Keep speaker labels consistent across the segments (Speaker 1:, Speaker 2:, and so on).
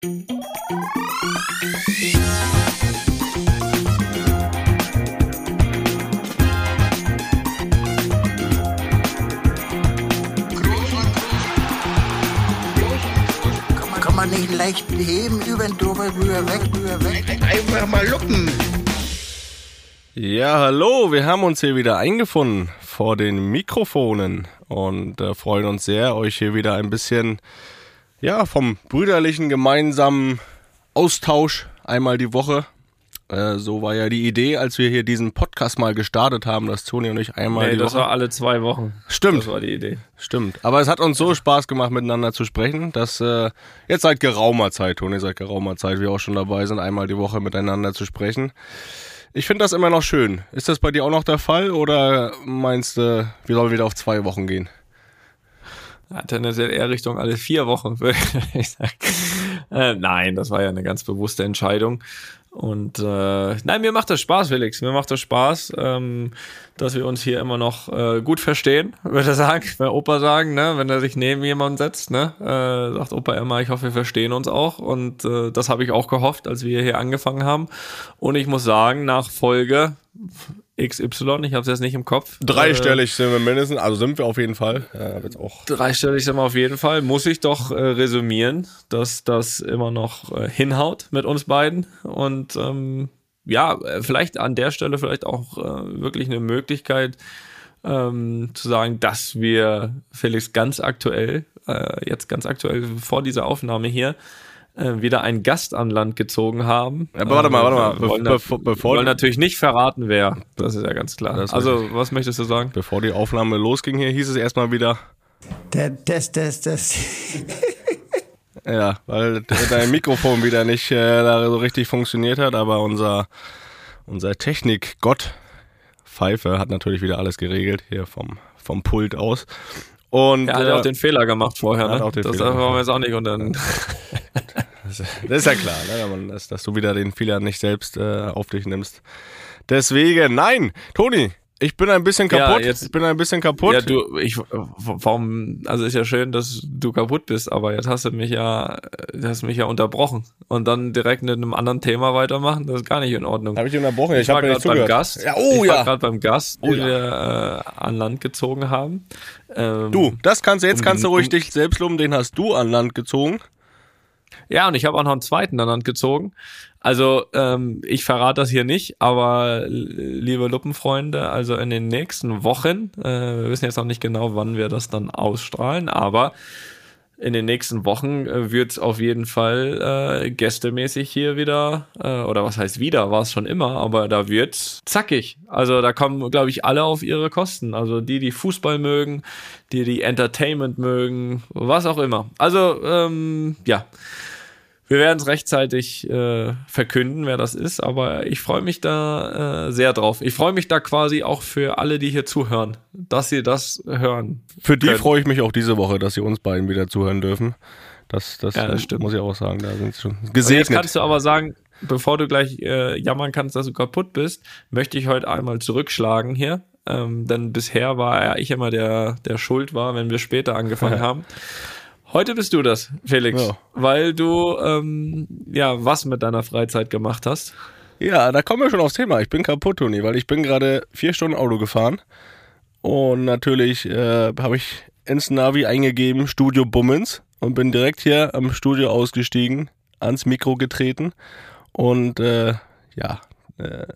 Speaker 1: Kann man nicht leicht heben, über den drüber, rüber, weg, rüber, weg.
Speaker 2: Einfach mal luppen.
Speaker 3: Ja, hallo, wir haben uns hier wieder eingefunden vor den Mikrofonen und äh, freuen uns sehr, euch hier wieder ein bisschen ja, vom brüderlichen gemeinsamen Austausch einmal die Woche. Äh, so war ja die Idee, als wir hier diesen Podcast mal gestartet haben, dass Toni und ich einmal
Speaker 4: Nee,
Speaker 3: die
Speaker 4: das
Speaker 3: Woche.
Speaker 4: war alle zwei Wochen.
Speaker 3: Stimmt.
Speaker 4: Das war die Idee.
Speaker 3: Stimmt. Aber es hat uns so Spaß gemacht, miteinander zu sprechen, dass äh, jetzt seit geraumer Zeit, Toni, seit geraumer Zeit, wir auch schon dabei sind, einmal die Woche miteinander zu sprechen. Ich finde das immer noch schön. Ist das bei dir auch noch der Fall oder meinst du, wir sollen wieder auf zwei Wochen gehen?
Speaker 4: Tendenziell eher Richtung alle vier Wochen, würde ich sagen. Äh, nein, das war ja eine ganz bewusste Entscheidung. Und äh, nein, mir macht das Spaß, Felix. Mir macht das Spaß, ähm, dass wir uns hier immer noch äh, gut verstehen, würde ich sagen. Bei Opa sagen, ne, wenn er sich neben jemanden setzt, ne, äh, sagt Opa immer, ich hoffe, wir verstehen uns auch. Und äh, das habe ich auch gehofft, als wir hier angefangen haben. Und ich muss sagen, nach Folge XY, ich habe es jetzt nicht im Kopf. Äh,
Speaker 3: Dreistellig sind wir mindestens, also sind wir auf jeden Fall. Ja, wird's auch.
Speaker 4: Dreistellig sind wir auf jeden Fall. Muss ich doch äh, resümieren, dass das immer noch äh, hinhaut mit uns beiden. Und ähm, ja, äh, vielleicht an der Stelle vielleicht auch äh, wirklich eine Möglichkeit ähm, zu sagen, dass wir Felix ganz aktuell, äh, jetzt ganz aktuell vor dieser Aufnahme hier, äh, wieder einen Gast an Land gezogen haben.
Speaker 3: Aber warte mal, warte mal,
Speaker 4: Wir wollen,
Speaker 3: be- bevor- bevor-
Speaker 4: wollen natürlich nicht verraten, wer. Das ist ja ganz klar.
Speaker 3: Das
Speaker 4: Also, was möchtest du sagen?
Speaker 3: Bevor die Aufnahme losging hier, hieß es erstmal wieder,
Speaker 1: Der Test, Test, Test.
Speaker 3: ja, weil dein Mikrofon wieder nicht äh, da so richtig funktioniert hat, aber unser, unser Technik-Gott Pfeife hat natürlich wieder alles geregelt, hier vom, vom Pult aus. Und
Speaker 4: Er hat
Speaker 3: äh,
Speaker 4: auch den Fehler gemacht vorher, ne?
Speaker 3: auch den
Speaker 4: das
Speaker 3: Fehler
Speaker 4: wollen wir jetzt auch nicht unter den
Speaker 3: das ist ja klar, ne, dass, dass du wieder den Fehler nicht selbst äh, auf dich nimmst. Deswegen, nein, Toni, ich bin ein bisschen
Speaker 4: Ja,
Speaker 3: kaputt.
Speaker 4: jetzt-
Speaker 3: ich bin ein bisschen kaputt.
Speaker 4: Ja, du, ich, warum, also ist ja schön, dass du kaputt bist, aber jetzt hast du mich ja, du hast mich ja unterbrochen und dann direkt mit einem anderen Thema weitermachen, das ist gar nicht in Ordnung.
Speaker 3: Habe ich unterbrochen? Ich,
Speaker 4: war
Speaker 3: habe
Speaker 4: gerade beim. Gast.
Speaker 3: Ja, oh
Speaker 4: ich war
Speaker 3: ja.
Speaker 4: gerade beim Gast,
Speaker 3: Oh
Speaker 4: den
Speaker 3: ja.
Speaker 4: wir äh, an Land gezogen haben. Ähm,
Speaker 3: Du, das kannst du jetzt kannst du ruhig dich selbst loben, den hast du an Land gezogen.
Speaker 4: Ja, und ich habe auch noch einen zweiten an Land gezogen. Also ähm, ich verrate das hier nicht, aber liebe Luppenfreunde, also in den nächsten Wochen, äh, wir wissen jetzt noch nicht genau, wann wir das dann ausstrahlen, aber in den nächsten Wochen äh, wird es auf jeden Fall äh, gästemäßig hier wieder, äh, oder was heißt wieder, war es schon immer, aber da wird's zackig. Also da kommen, glaube ich, alle auf ihre Kosten. Also die, die Fußball mögen, die, die Entertainment mögen, was auch immer. Also ähm, ja, wir werden es rechtzeitig äh, verkünden, wer das ist, aber ich freue mich da äh, sehr drauf. Ich freue mich da quasi auch für alle, die hier zuhören, dass sie das hören.
Speaker 3: Für die freue ich mich auch diese Woche, dass sie uns beiden wieder zuhören dürfen. Das, das,
Speaker 4: Ja, das stimmt.
Speaker 3: muss ich auch sagen. Da sind sie schon
Speaker 4: Und jetzt
Speaker 3: gesegnet.
Speaker 4: kannst du aber sagen, bevor du gleich äh, jammern kannst, dass du kaputt bist, möchte ich heute einmal zurückschlagen hier. Ähm, denn bisher war ja ich immer der, der schuld war, wenn wir später angefangen haben. Heute bist du das, Felix,
Speaker 3: Ja.
Speaker 4: weil du ähm, ja was mit deiner Freizeit gemacht hast.
Speaker 3: Ja, da kommen wir schon aufs Thema. Ich bin kaputt, Toni, weil ich bin gerade vier Stunden Auto gefahren. Und natürlich äh, habe ich ins Navi eingegeben, Studio Bummens. Und bin direkt hier am Studio ausgestiegen, ans Mikro getreten. Und äh, ja, äh,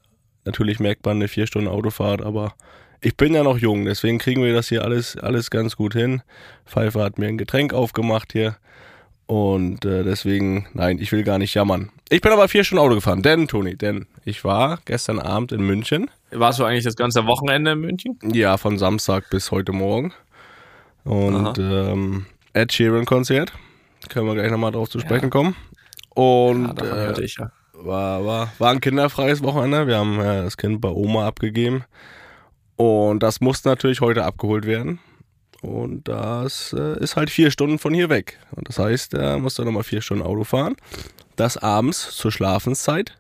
Speaker 3: natürlich merkt man eine vier Stunden Autofahrt, aber ich bin ja noch jung, deswegen kriegen wir das hier alles, alles ganz gut hin. Pfeiffer hat mir ein Getränk aufgemacht hier. Und äh, deswegen, nein, ich will gar nicht jammern. Ich bin aber vier Stunden Auto gefahren, denn, Toni, denn ich war gestern Abend in München.
Speaker 4: Warst du eigentlich das ganze Wochenende in München?
Speaker 3: Ja, von Samstag bis heute Morgen. Und ähm, Ed Sheeran Konzert. Können wir gleich nochmal drauf zu sprechen kommen. Und
Speaker 4: Ja,
Speaker 3: äh,
Speaker 4: ich ja.
Speaker 3: war, war, war ein kinderfreies Wochenende. Wir haben äh, das Kind bei Oma abgegeben. Und das musste natürlich heute abgeholt werden. Und das äh, ist halt vier Stunden von hier weg. Und das heißt, er musste nochmal vier Stunden Auto fahren. Das abends zur Schlafenszeit.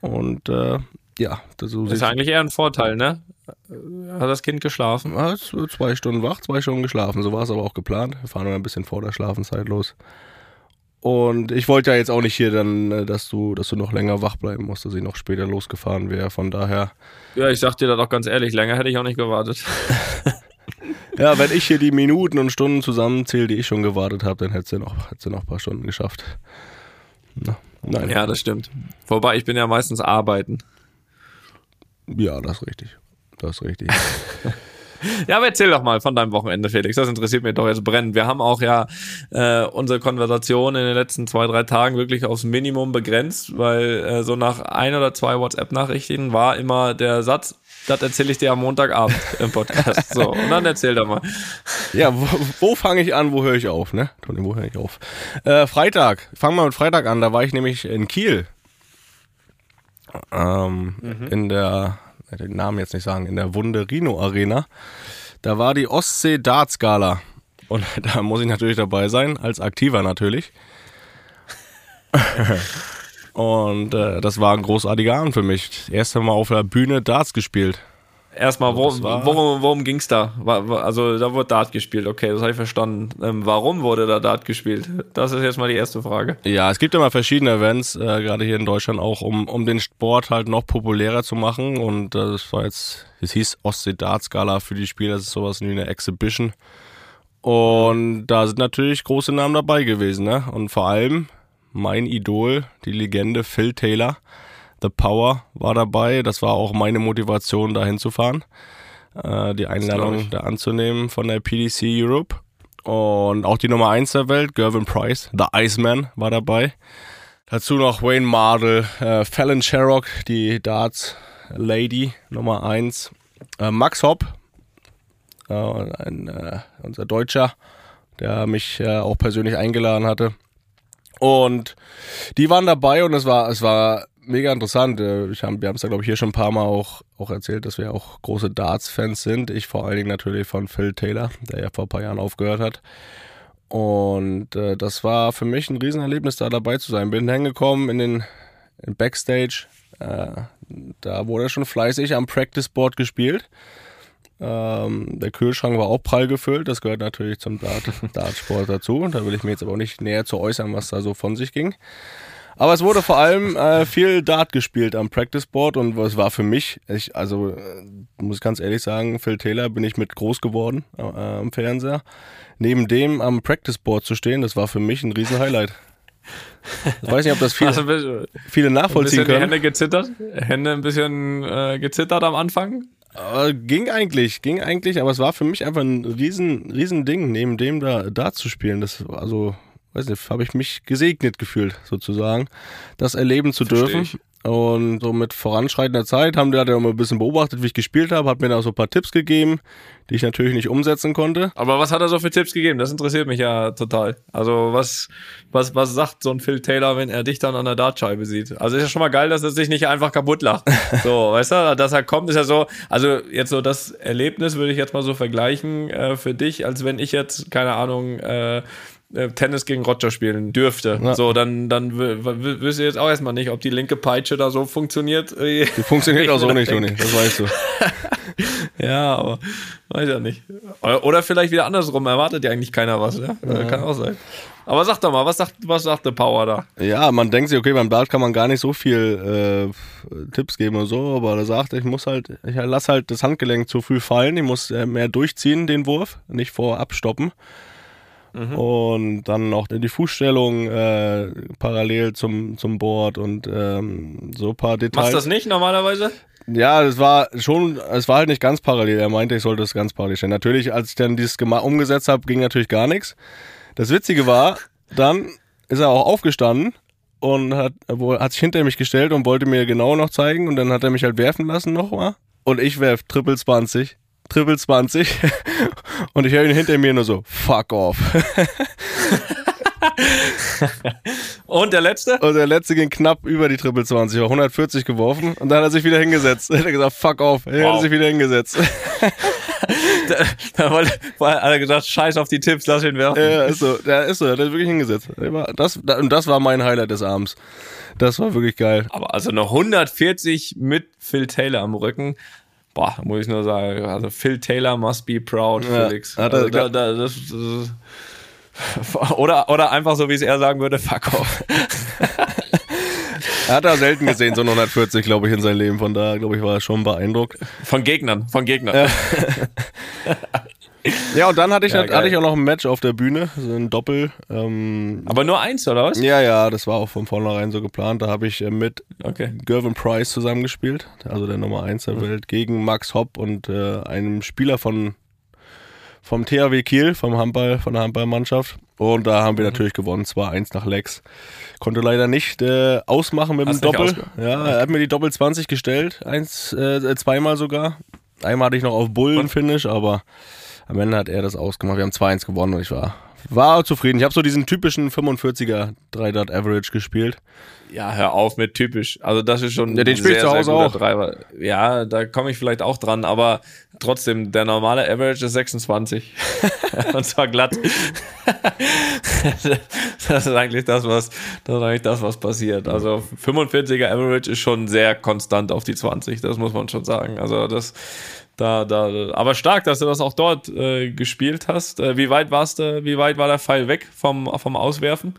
Speaker 3: Und äh, ja, das, so
Speaker 4: Das ist eigentlich eher ein Vorteil, ne? Hat das Kind geschlafen?
Speaker 3: ja, zwei Stunden wach, zwei Stunden geschlafen. So war es aber auch geplant. Wir fahren nur ein bisschen vor der Schlafenszeit los. Und ich wollte ja jetzt auch nicht hier dann, äh, dass du, dass du noch länger wach bleiben musst, dass ich noch später losgefahren wäre. Von daher.
Speaker 4: Ja, ich sag dir da doch ganz ehrlich, länger hätte ich auch nicht gewartet.
Speaker 3: ja, wenn ich hier die Minuten und Stunden zusammenzähle, die ich schon gewartet habe, dann hättest du noch, hättest du noch ein paar Stunden geschafft.
Speaker 4: Na, nein. Ja, das stimmt. Wobei, ich bin ja meistens arbeiten.
Speaker 3: Ja, das ist richtig. Das ist richtig.
Speaker 4: Ja, aber erzähl doch mal von deinem Wochenende, Felix. Das interessiert mich doch jetzt brennend. Wir haben auch ja äh, unsere Konversation in den letzten zwei, drei Tagen wirklich aufs Minimum begrenzt, weil äh, so nach ein oder zwei WhatsApp-Nachrichten war immer der Satz, das erzähle ich dir am Montagabend im Podcast. So, und dann erzähl doch mal.
Speaker 3: Ja, wo, wo fange ich an, wo höre ich auf, ne? Toni, wo höre ich auf? Äh, Freitag. Fangen wir mit Freitag an. Da war ich nämlich in Kiel. Ähm, mhm. In der den Namen jetzt nicht sagen, in der Wunderino Arena. Da war die Ostsee Darts Gala. Und da muss ich natürlich dabei sein, als Aktiver natürlich. Und äh, das war ein großartiger Abend für mich. Das erste Mal auf der Bühne Darts gespielt.
Speaker 4: Erstmal, wo, worum, worum ging es da? Also da wurde Dart gespielt, okay, das habe ich verstanden. Ähm, warum wurde da Dart gespielt? Das ist jetzt mal die erste Frage.
Speaker 3: Ja, es gibt immer verschiedene Events, äh, gerade hier in Deutschland auch, um, um den Sport halt noch populärer zu machen. Und äh, das war jetzt, es hieß Ostsee Dart Skala für die Spieler, das ist sowas wie eine Exhibition. Und da sind natürlich große Namen dabei gewesen, ne? Und vor allem mein Idol, die Legende Phil Taylor The Power war dabei. Das war auch meine Motivation, da hinzufahren. Äh, die Einladung da anzunehmen von der PDC Europe. Und auch die Nummer 1 der Welt, Gervin Price, The Iceman, war dabei. Dazu noch Wayne Mardell, äh, Fallon Sherrock, die Darts Lady Nummer 1. Äh, Max Hopp, äh, ein, äh, unser Deutscher, der mich äh, auch persönlich eingeladen hatte. Und die waren dabei und es war, es war mega interessant. Äh, ich hab, wir haben es ja, glaube ich, hier schon ein paar Mal auch, auch erzählt, dass wir auch große Darts-Fans sind. Ich vor allen Dingen natürlich von Phil Taylor, der ja vor ein paar Jahren aufgehört hat. Und äh, das war für mich ein Riesenerlebnis, da dabei zu sein. Bin hingekommen in den in Backstage. Äh, da wurde schon fleißig am Practice Board gespielt. Ähm, der Kühlschrank war auch prall gefüllt. Das gehört natürlich zum Dart, Dartsport dazu. Da will ich mir jetzt aber auch nicht näher zu äußern, was da so von sich ging. Aber es wurde vor allem äh, viel Dart gespielt am Practice Board und es war für mich, ich, also äh, muss ganz ehrlich sagen, Phil Taylor bin ich mit groß geworden äh, am Fernseher. Neben dem am Practice Board zu stehen, das war für mich ein riesen Highlight. Ich weiß nicht, ob das viele, also, viele nachvollziehen
Speaker 4: ein
Speaker 3: können.
Speaker 4: Hände gezittert? Hände ein bisschen äh, gezittert am Anfang?
Speaker 3: Äh, ging eigentlich, ging eigentlich, aber es war für mich einfach ein riesen, riesen Ding, neben dem da Dart zu spielen. Das, also weiß nicht, habe ich mich gesegnet gefühlt, sozusagen, das erleben zu Versteh dürfen. Ich. Und so mit voranschreitender Zeit haben die halt auch mal ein bisschen beobachtet, wie ich gespielt habe, hat mir da so ein paar Tipps gegeben, die ich natürlich nicht umsetzen konnte.
Speaker 4: Aber was hat er so für Tipps gegeben? Das interessiert mich ja total. Also was, was, was sagt so ein Phil Taylor, wenn er dich dann an der Dartscheibe sieht? Also ist ja schon mal geil, dass er sich nicht einfach kaputt lacht. So, weißt du, dass er kommt, ist ja so, also jetzt so das Erlebnis würde ich jetzt mal so vergleichen äh, für dich, als wenn ich jetzt, keine Ahnung, äh, Tennis gegen Roger spielen dürfte. Ja. So, dann, dann wüsste ich jetzt auch erstmal nicht, ob die linke Peitsche da so funktioniert.
Speaker 3: Die funktioniert auch so nicht, Toni, das weißt du.
Speaker 4: ja, aber weiß ja nicht. Oder vielleicht wieder andersrum, erwartet ja eigentlich keiner was, ja? ja. Kann auch sein. Aber sag doch mal, was sagt, was sagt der Power da?
Speaker 3: Ja, man denkt sich, okay, beim Dart kann man gar nicht so viel äh, Tipps geben und so, aber er sagt, ich muss halt, ich lass halt das Handgelenk zu früh fallen, ich muss äh, mehr durchziehen, den Wurf, nicht vorab stoppen. Mhm. Und dann noch die Fußstellung äh, parallel zum, zum Board und ähm, so ein paar Details.
Speaker 4: Machst du das nicht normalerweise?
Speaker 3: Ja, es war schon, es war halt nicht ganz parallel. Er meinte, ich sollte es ganz parallel stellen. Natürlich, als ich dann dieses umgesetzt habe, ging natürlich gar nichts. Das Witzige war, dann ist er auch aufgestanden und hat, hat sich hinter mich gestellt und wollte mir genau noch zeigen und dann hat er mich halt werfen lassen nochmal. Und ich werf Triple 20 Triple 20 und ich höre ihn hinter mir nur so, fuck off.
Speaker 4: und der letzte?
Speaker 3: Und der letzte ging knapp über die Triple 20, war 140 geworfen und dann hat er sich wieder hingesetzt. Dann hat er gesagt, fuck off. Er wow. hat sich wieder hingesetzt.
Speaker 4: da, da wollte, hat er gesagt, scheiß auf die Tipps, lass ihn werfen.
Speaker 3: Ja, ist so, der ist so, er hat sich wirklich hingesetzt. Das, und das war mein Highlight des Abends. Das war wirklich geil.
Speaker 4: Aber also noch 140 mit Phil Taylor am Rücken boah, muss ich nur sagen, also Phil Taylor must be proud, ja, Felix. Also da, da, das, das, Oder, oder einfach so, wie es er sagen würde, fuck off.
Speaker 3: Er hat da selten gesehen, so 140, glaube ich, in seinem Leben. Von da, glaube ich, war er schon beeindruckt.
Speaker 4: Von Gegnern, von Gegnern.
Speaker 3: Ja, und dann hatte ich,
Speaker 4: Ja,
Speaker 3: hatte
Speaker 4: geil.
Speaker 3: ich auch noch ein Match auf der Bühne, so ein Doppel. Ähm,
Speaker 4: Aber nur eins, oder was?
Speaker 3: ja, ja, das war auch von vornherein so geplant. Da habe ich äh, mit
Speaker 4: Okay.
Speaker 3: Gervin Price zusammengespielt, also der Nummer 1 der Welt, gegen Max Hopp und äh, einem Spieler von vom THW Kiel, vom Handball, von der Handballmannschaft. Und da haben wir natürlich gewonnen, 2-1 nach Lex. Konnte leider nicht äh, ausmachen mit dem
Speaker 4: Hast nicht
Speaker 3: Doppel. Ja, er hat mir die Doppel 20 gestellt, eins, äh, zweimal sogar. Einmal hatte ich noch auf Bullen-Finish, aber am Ende hat er das ausgemacht. Wir haben 2-1 gewonnen und ich war, war zufrieden. Ich habe so diesen typischen 45er 3 Average gespielt.
Speaker 4: Ja, hör auf mit typisch. Also das ist schon
Speaker 3: Ja, den
Speaker 4: sehr,
Speaker 3: zu Hause auch.
Speaker 4: Treiber. Ja, da komme ich vielleicht auch dran, aber trotzdem, der normale Average ist 26. Und zwar glatt. das ist eigentlich das, was, das ist eigentlich das, was passiert. Also 45er Average ist schon sehr konstant auf die 20, das muss man schon sagen. Also das, da, da, aber stark, dass du das auch dort äh, gespielt hast. Äh, wie weit warst du, wie weit war der Pfeil weg vom, vom Auswerfen?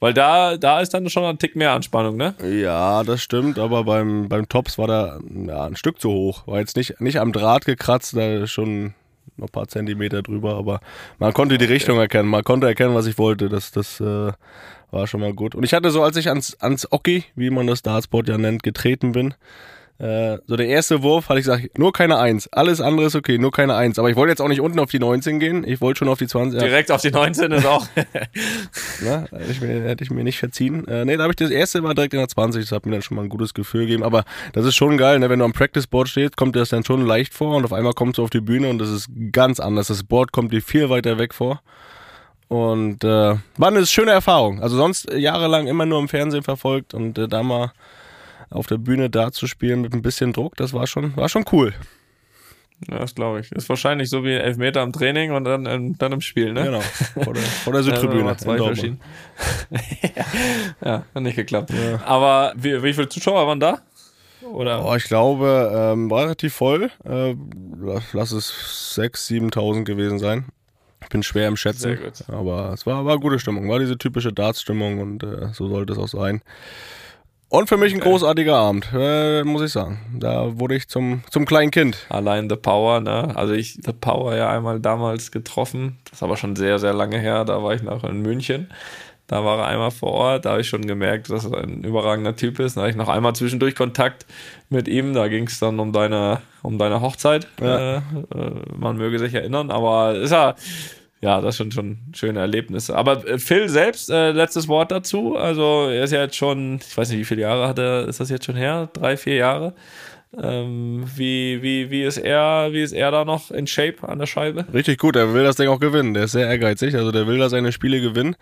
Speaker 4: Weil da, da ist dann schon ein Tick mehr Anspannung, ne?
Speaker 3: Ja, das stimmt, aber beim, beim Tops war da ja, ein Stück zu hoch. War jetzt nicht, nicht am Draht gekratzt, da schon noch ein paar Zentimeter drüber, aber man konnte die Richtung erkennen, man konnte erkennen, was ich wollte. Das, das äh, war schon mal gut. Und ich hatte so, als ich ans, ans Oki, wie man das Dartsport ja nennt, getreten bin, äh, so der erste Wurf hatte ich gesagt, nur keine Eins. Alles andere ist okay, nur keine Eins. Aber ich wollte jetzt auch nicht unten auf die 19 gehen, ich wollte schon auf die 20. Ja,
Speaker 4: Direkt auf die 19 ist auch.
Speaker 3: Ne? Hätte, ich mir, hätte ich mir nicht verziehen. Äh, nee, da habe ich das erste war direkt in der 20. Das hat mir dann schon mal ein gutes Gefühl gegeben. Aber das ist schon geil, ne? wenn du am Practice Board stehst, kommt dir das dann schon leicht vor und auf einmal kommst du auf die Bühne und das ist ganz anders. Das Board kommt dir viel weiter weg vor. Und äh, war eine schöne Erfahrung. Also sonst äh, jahrelang immer nur im Fernsehen verfolgt und äh, da mal auf der Bühne da zu spielen mit ein bisschen Druck, das war schon, war schon cool.
Speaker 4: Ja, das glaube ich. Ist wahrscheinlich so wie Elfmeter im Training und dann, ähm, dann im Spiel, ne?
Speaker 3: Genau. Vor der, vor der
Speaker 4: Ja,
Speaker 3: Südtribüne.
Speaker 4: zwei verschieden. ja, hat nicht geklappt. Aber wie, wie viele Zuschauer waren da? Oder?
Speaker 3: Oh, ich glaube, ähm, war relativ voll. Äh, lass- lass es 6.000, 7.000 gewesen sein. Ich bin schwer im Schätzen.
Speaker 4: Sehr gut.
Speaker 3: Aber es war, war gute Stimmung. War diese typische Darts-Stimmung und äh, so sollte es auch sein. Und für mich ein großartiger Abend, äh, muss ich sagen. Da wurde ich zum, zum kleinen Kind.
Speaker 4: Allein The Power, ne? Also ich The Power ja einmal damals getroffen. Das ist aber schon sehr, sehr lange her. Da war ich noch in München. Da war er einmal vor Ort. Da habe ich schon gemerkt, dass er ein überragender Typ ist. Da hatte ich noch einmal zwischendurch Kontakt mit ihm. Da ging es dann um deine, um deine Hochzeit.
Speaker 3: Ja.
Speaker 4: Äh, äh, man möge sich erinnern. Aber ist ja, ja, das sind schon schöne Erlebnisse. Aber äh, Phil selbst, äh, letztes Wort dazu. Also er ist ja jetzt schon, ich weiß nicht, wie viele Jahre hat er, ist das jetzt schon her? Drei, vier Jahre? Ähm, wie, wie, wie, ist er, wie ist er da noch in Shape an der Scheibe?
Speaker 3: Richtig gut, er will das Ding auch gewinnen. Der ist sehr ehrgeizig, also der will da seine Spiele gewinnen.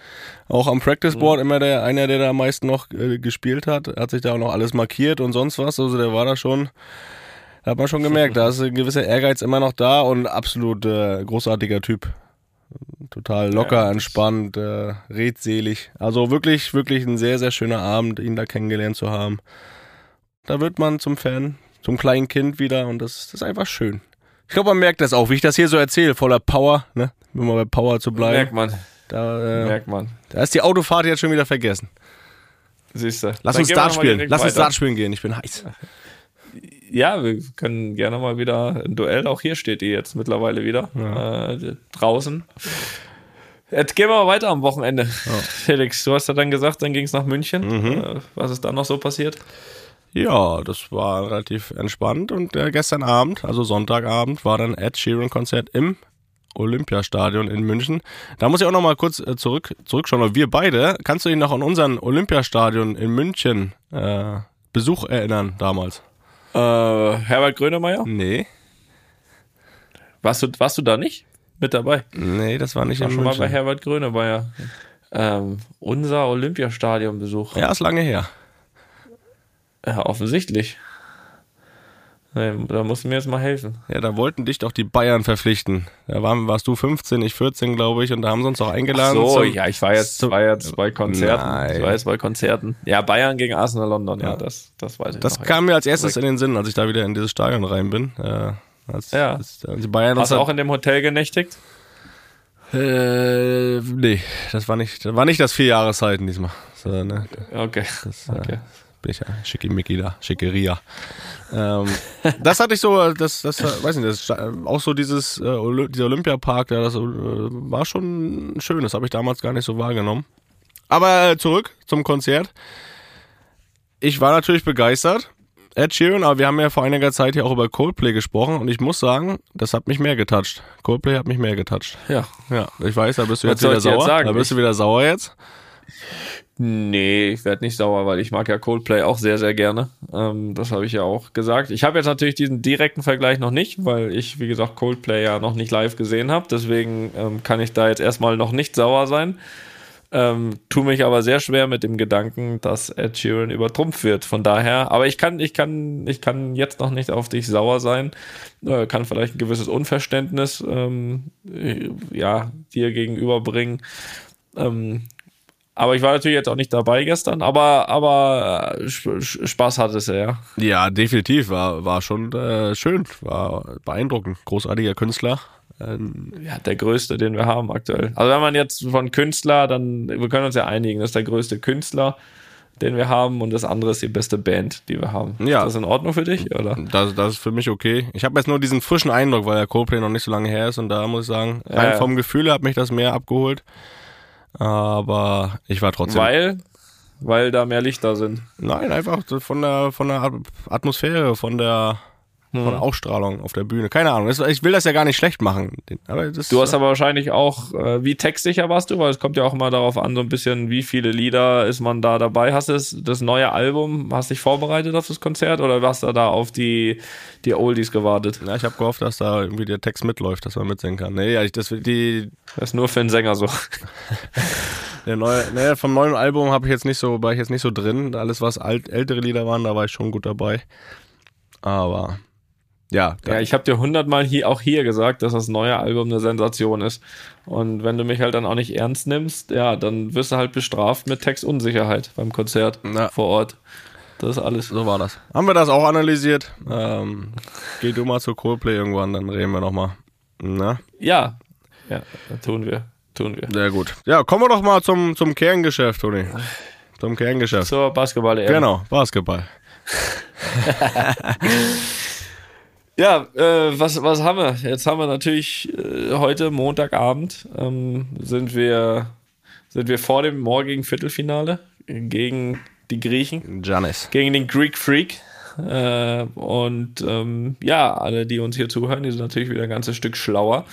Speaker 3: Auch am Practice Board immer der einer, der da am meisten noch äh, gespielt hat. Hat sich da auch noch alles markiert und sonst was. Also der war da schon, hat man schon gemerkt, da ist ein gewisser Ehrgeiz immer noch da und absolut äh, großartiger Typ. Total locker,
Speaker 4: Ja,
Speaker 3: entspannt, äh, redselig. Also wirklich, wirklich ein sehr, sehr schöner Abend, ihn da kennengelernt zu haben. Da wird man zum Fan, zum kleinen Kind wieder und das, das ist einfach schön. Ich glaube, man merkt das auch, wie ich das hier so erzähle, voller Power, ne? Um mal bei Power zu bleiben.
Speaker 4: Merkt man,
Speaker 3: Da, äh,
Speaker 4: merkt man.
Speaker 3: da ist die Autofahrt jetzt schon wieder vergessen.
Speaker 4: Siehst du.
Speaker 3: Lass
Speaker 4: Dann
Speaker 3: uns Dart spielen. Lass uns
Speaker 4: weiter.
Speaker 3: Dart spielen gehen. Ich bin heiß.
Speaker 4: Ja, wir können gerne mal wieder ein Duell. Auch hier steht die jetzt mittlerweile wieder äh, draußen. Jetzt gehen wir mal weiter am Wochenende. Felix, du hast ja dann gesagt, dann ging es nach München.
Speaker 3: Mhm.
Speaker 4: Äh, was ist dann noch so passiert?
Speaker 3: Ja, das war relativ entspannt und äh, gestern Abend, also Sonntagabend, war dann Ed Sheeran Konzert im Olympiastadion in München. Da muss ich auch noch mal kurz äh, zurück zurückschauen. Wir beide, kannst du dich noch an unseren Olympiastadion in München äh, Besuch erinnern damals?
Speaker 4: Äh, Herbert Grönemeyer?
Speaker 3: Nee,
Speaker 4: Warst du, warst du da nicht mit dabei?
Speaker 3: nee, das war nicht
Speaker 4: Ich war schon mal bei
Speaker 3: München.
Speaker 4: Herbert Grönemeyer. Ähm, unser Olympiastadionbesuch.
Speaker 3: Ja, ist lange her.
Speaker 4: Ja, offensichtlich. Nee, da musst du mir jetzt mal helfen.
Speaker 3: Ja, da wollten dich doch die Bayern verpflichten. Da waren, warst du 15, ich 14, glaube ich, und da haben sie uns auch eingeladen.
Speaker 4: so,
Speaker 3: zum-
Speaker 4: ja, ich war jetzt, war jetzt bei Konzerten.
Speaker 3: Nein.
Speaker 4: Ich war jetzt bei Konzerten. Ja, Bayern gegen Arsenal London, ja,
Speaker 3: Ja.
Speaker 4: das, das weiß ich
Speaker 3: Das
Speaker 4: noch.
Speaker 3: kam mir als erstes in den Sinn, als ich da wieder in dieses Stadion rein bin. Äh, als,
Speaker 4: Ja.
Speaker 3: als, als die Bayern
Speaker 4: Hast du auch in dem Hotel genächtigt?
Speaker 3: Äh, nee, das war nicht, das war nicht das vier Jahreszeiten diesmal. So, ne,
Speaker 4: Okay.
Speaker 3: das,
Speaker 4: Okay.
Speaker 3: äh, bin ich ja schickimicki da, schickeria. Ähm, das hatte ich so, das, das, weiß nicht, das, auch so dieses, äh, dieser Olympiapark, ja, das äh, war schon schön, das habe ich damals gar nicht so wahrgenommen. Aber äh, zurück zum Konzert. Ich war natürlich begeistert. Ed Sheeran, aber wir haben ja vor einiger Zeit hier auch über Coldplay gesprochen und ich muss sagen, das hat mich mehr getoucht. Coldplay hat mich mehr getoucht.
Speaker 4: Ja.
Speaker 3: Ja, ich weiß, da bist du
Speaker 4: Was
Speaker 3: jetzt wieder
Speaker 4: dir jetzt
Speaker 3: sauer.
Speaker 4: sagen?
Speaker 3: Da bist du wieder sauer jetzt.
Speaker 4: Nee, ich werde nicht sauer, weil ich mag ja Coldplay auch sehr, sehr gerne. Ähm, das habe ich ja auch gesagt. Ich habe jetzt natürlich diesen direkten Vergleich noch nicht, weil ich, wie gesagt, Coldplay ja noch nicht live gesehen habe. Deswegen ähm, kann ich da jetzt erstmal noch nicht sauer sein. Ähm, tu mich aber sehr schwer mit dem Gedanken, dass Ed Sheeran übertrumpft wird. Von daher, aber ich kann, ich kann, ich kann jetzt noch nicht auf dich sauer sein. Äh, kann vielleicht ein gewisses Unverständnis ähm, äh, ja, dir gegenüberbringen. Ähm, aber ich war natürlich jetzt auch nicht dabei gestern, aber, aber äh, Sp- Sp- Spaß hatte es ja.
Speaker 3: Ja, definitiv. War, war schon äh, schön. War beeindruckend. Großartiger Künstler. Ähm,
Speaker 4: Ja, der größte, den wir haben aktuell. Also wenn man jetzt von Künstler, dann, wir können uns ja einigen, das ist der größte Künstler, den wir haben und das andere ist die beste Band, die wir haben.
Speaker 3: Ja.
Speaker 4: Ist das in Ordnung für dich, oder?
Speaker 3: das, das ist für mich okay. Ich habe jetzt nur diesen frischen Eindruck, weil der Coldplay noch nicht so lange her ist und da muss ich sagen,
Speaker 4: Ja,
Speaker 3: rein
Speaker 4: ja.
Speaker 3: vom Gefühl hat mich das mehr abgeholt. Aber ich war trotzdem.
Speaker 4: Weil, weil da mehr Lichter sind.
Speaker 3: Nein, einfach von der von der Atmosphäre, von der von
Speaker 4: Hm.
Speaker 3: der Ausstrahlung auf der Bühne. Keine Ahnung. Ich will das ja gar nicht schlecht machen. Das,
Speaker 4: Du hast aber wahrscheinlich auch, äh, wie textsicher warst du, weil es kommt ja auch immer darauf an, so ein bisschen, wie viele Lieder ist man da dabei. Hast du das, neue Album, hast dich vorbereitet auf das Konzert oder hast du da auf die, die Oldies gewartet?
Speaker 3: ja, ich habe gehofft, dass da irgendwie der Text mitläuft, dass man mitsingen kann. Nee, ja, ich, das, die,
Speaker 4: Das ist nur für einen Sänger so.
Speaker 3: Der neue, ne, vom neuen Album habe ich jetzt nicht so, war ich jetzt nicht so drin. Alles, was alt, ältere Lieder waren, da war ich schon gut dabei. Aber ja,
Speaker 4: Ja, ich habe dir hundertmal hier, auch hier gesagt, dass das neue Album eine Sensation ist. Und wenn du mich halt dann auch nicht ernst nimmst, ja, dann wirst du halt bestraft mit Textunsicherheit beim Konzert
Speaker 3: Ja.
Speaker 4: vor Ort. Das ist alles.
Speaker 3: so war das. Haben wir das auch analysiert? Ähm, geh du mal zu Coldplay irgendwann, dann reden wir nochmal. Na,
Speaker 4: Ja, ja, tun wir, tun wir.
Speaker 3: sehr gut. Ja, kommen wir doch mal zum, zum Kerngeschäft, Toni. Zum Kerngeschäft.
Speaker 4: Zur basketball -EM.
Speaker 3: Genau, Basketball.
Speaker 4: Ja, äh, was, was haben wir? Jetzt haben wir natürlich äh, heute Montagabend ähm, sind wir sind wir vor dem morgigen Viertelfinale gegen die Griechen,
Speaker 3: Janis.
Speaker 4: gegen den Greek Freak. Äh, und ähm, ja, alle, die uns hier zuhören, die sind natürlich wieder ein ganzes Stück schlauer.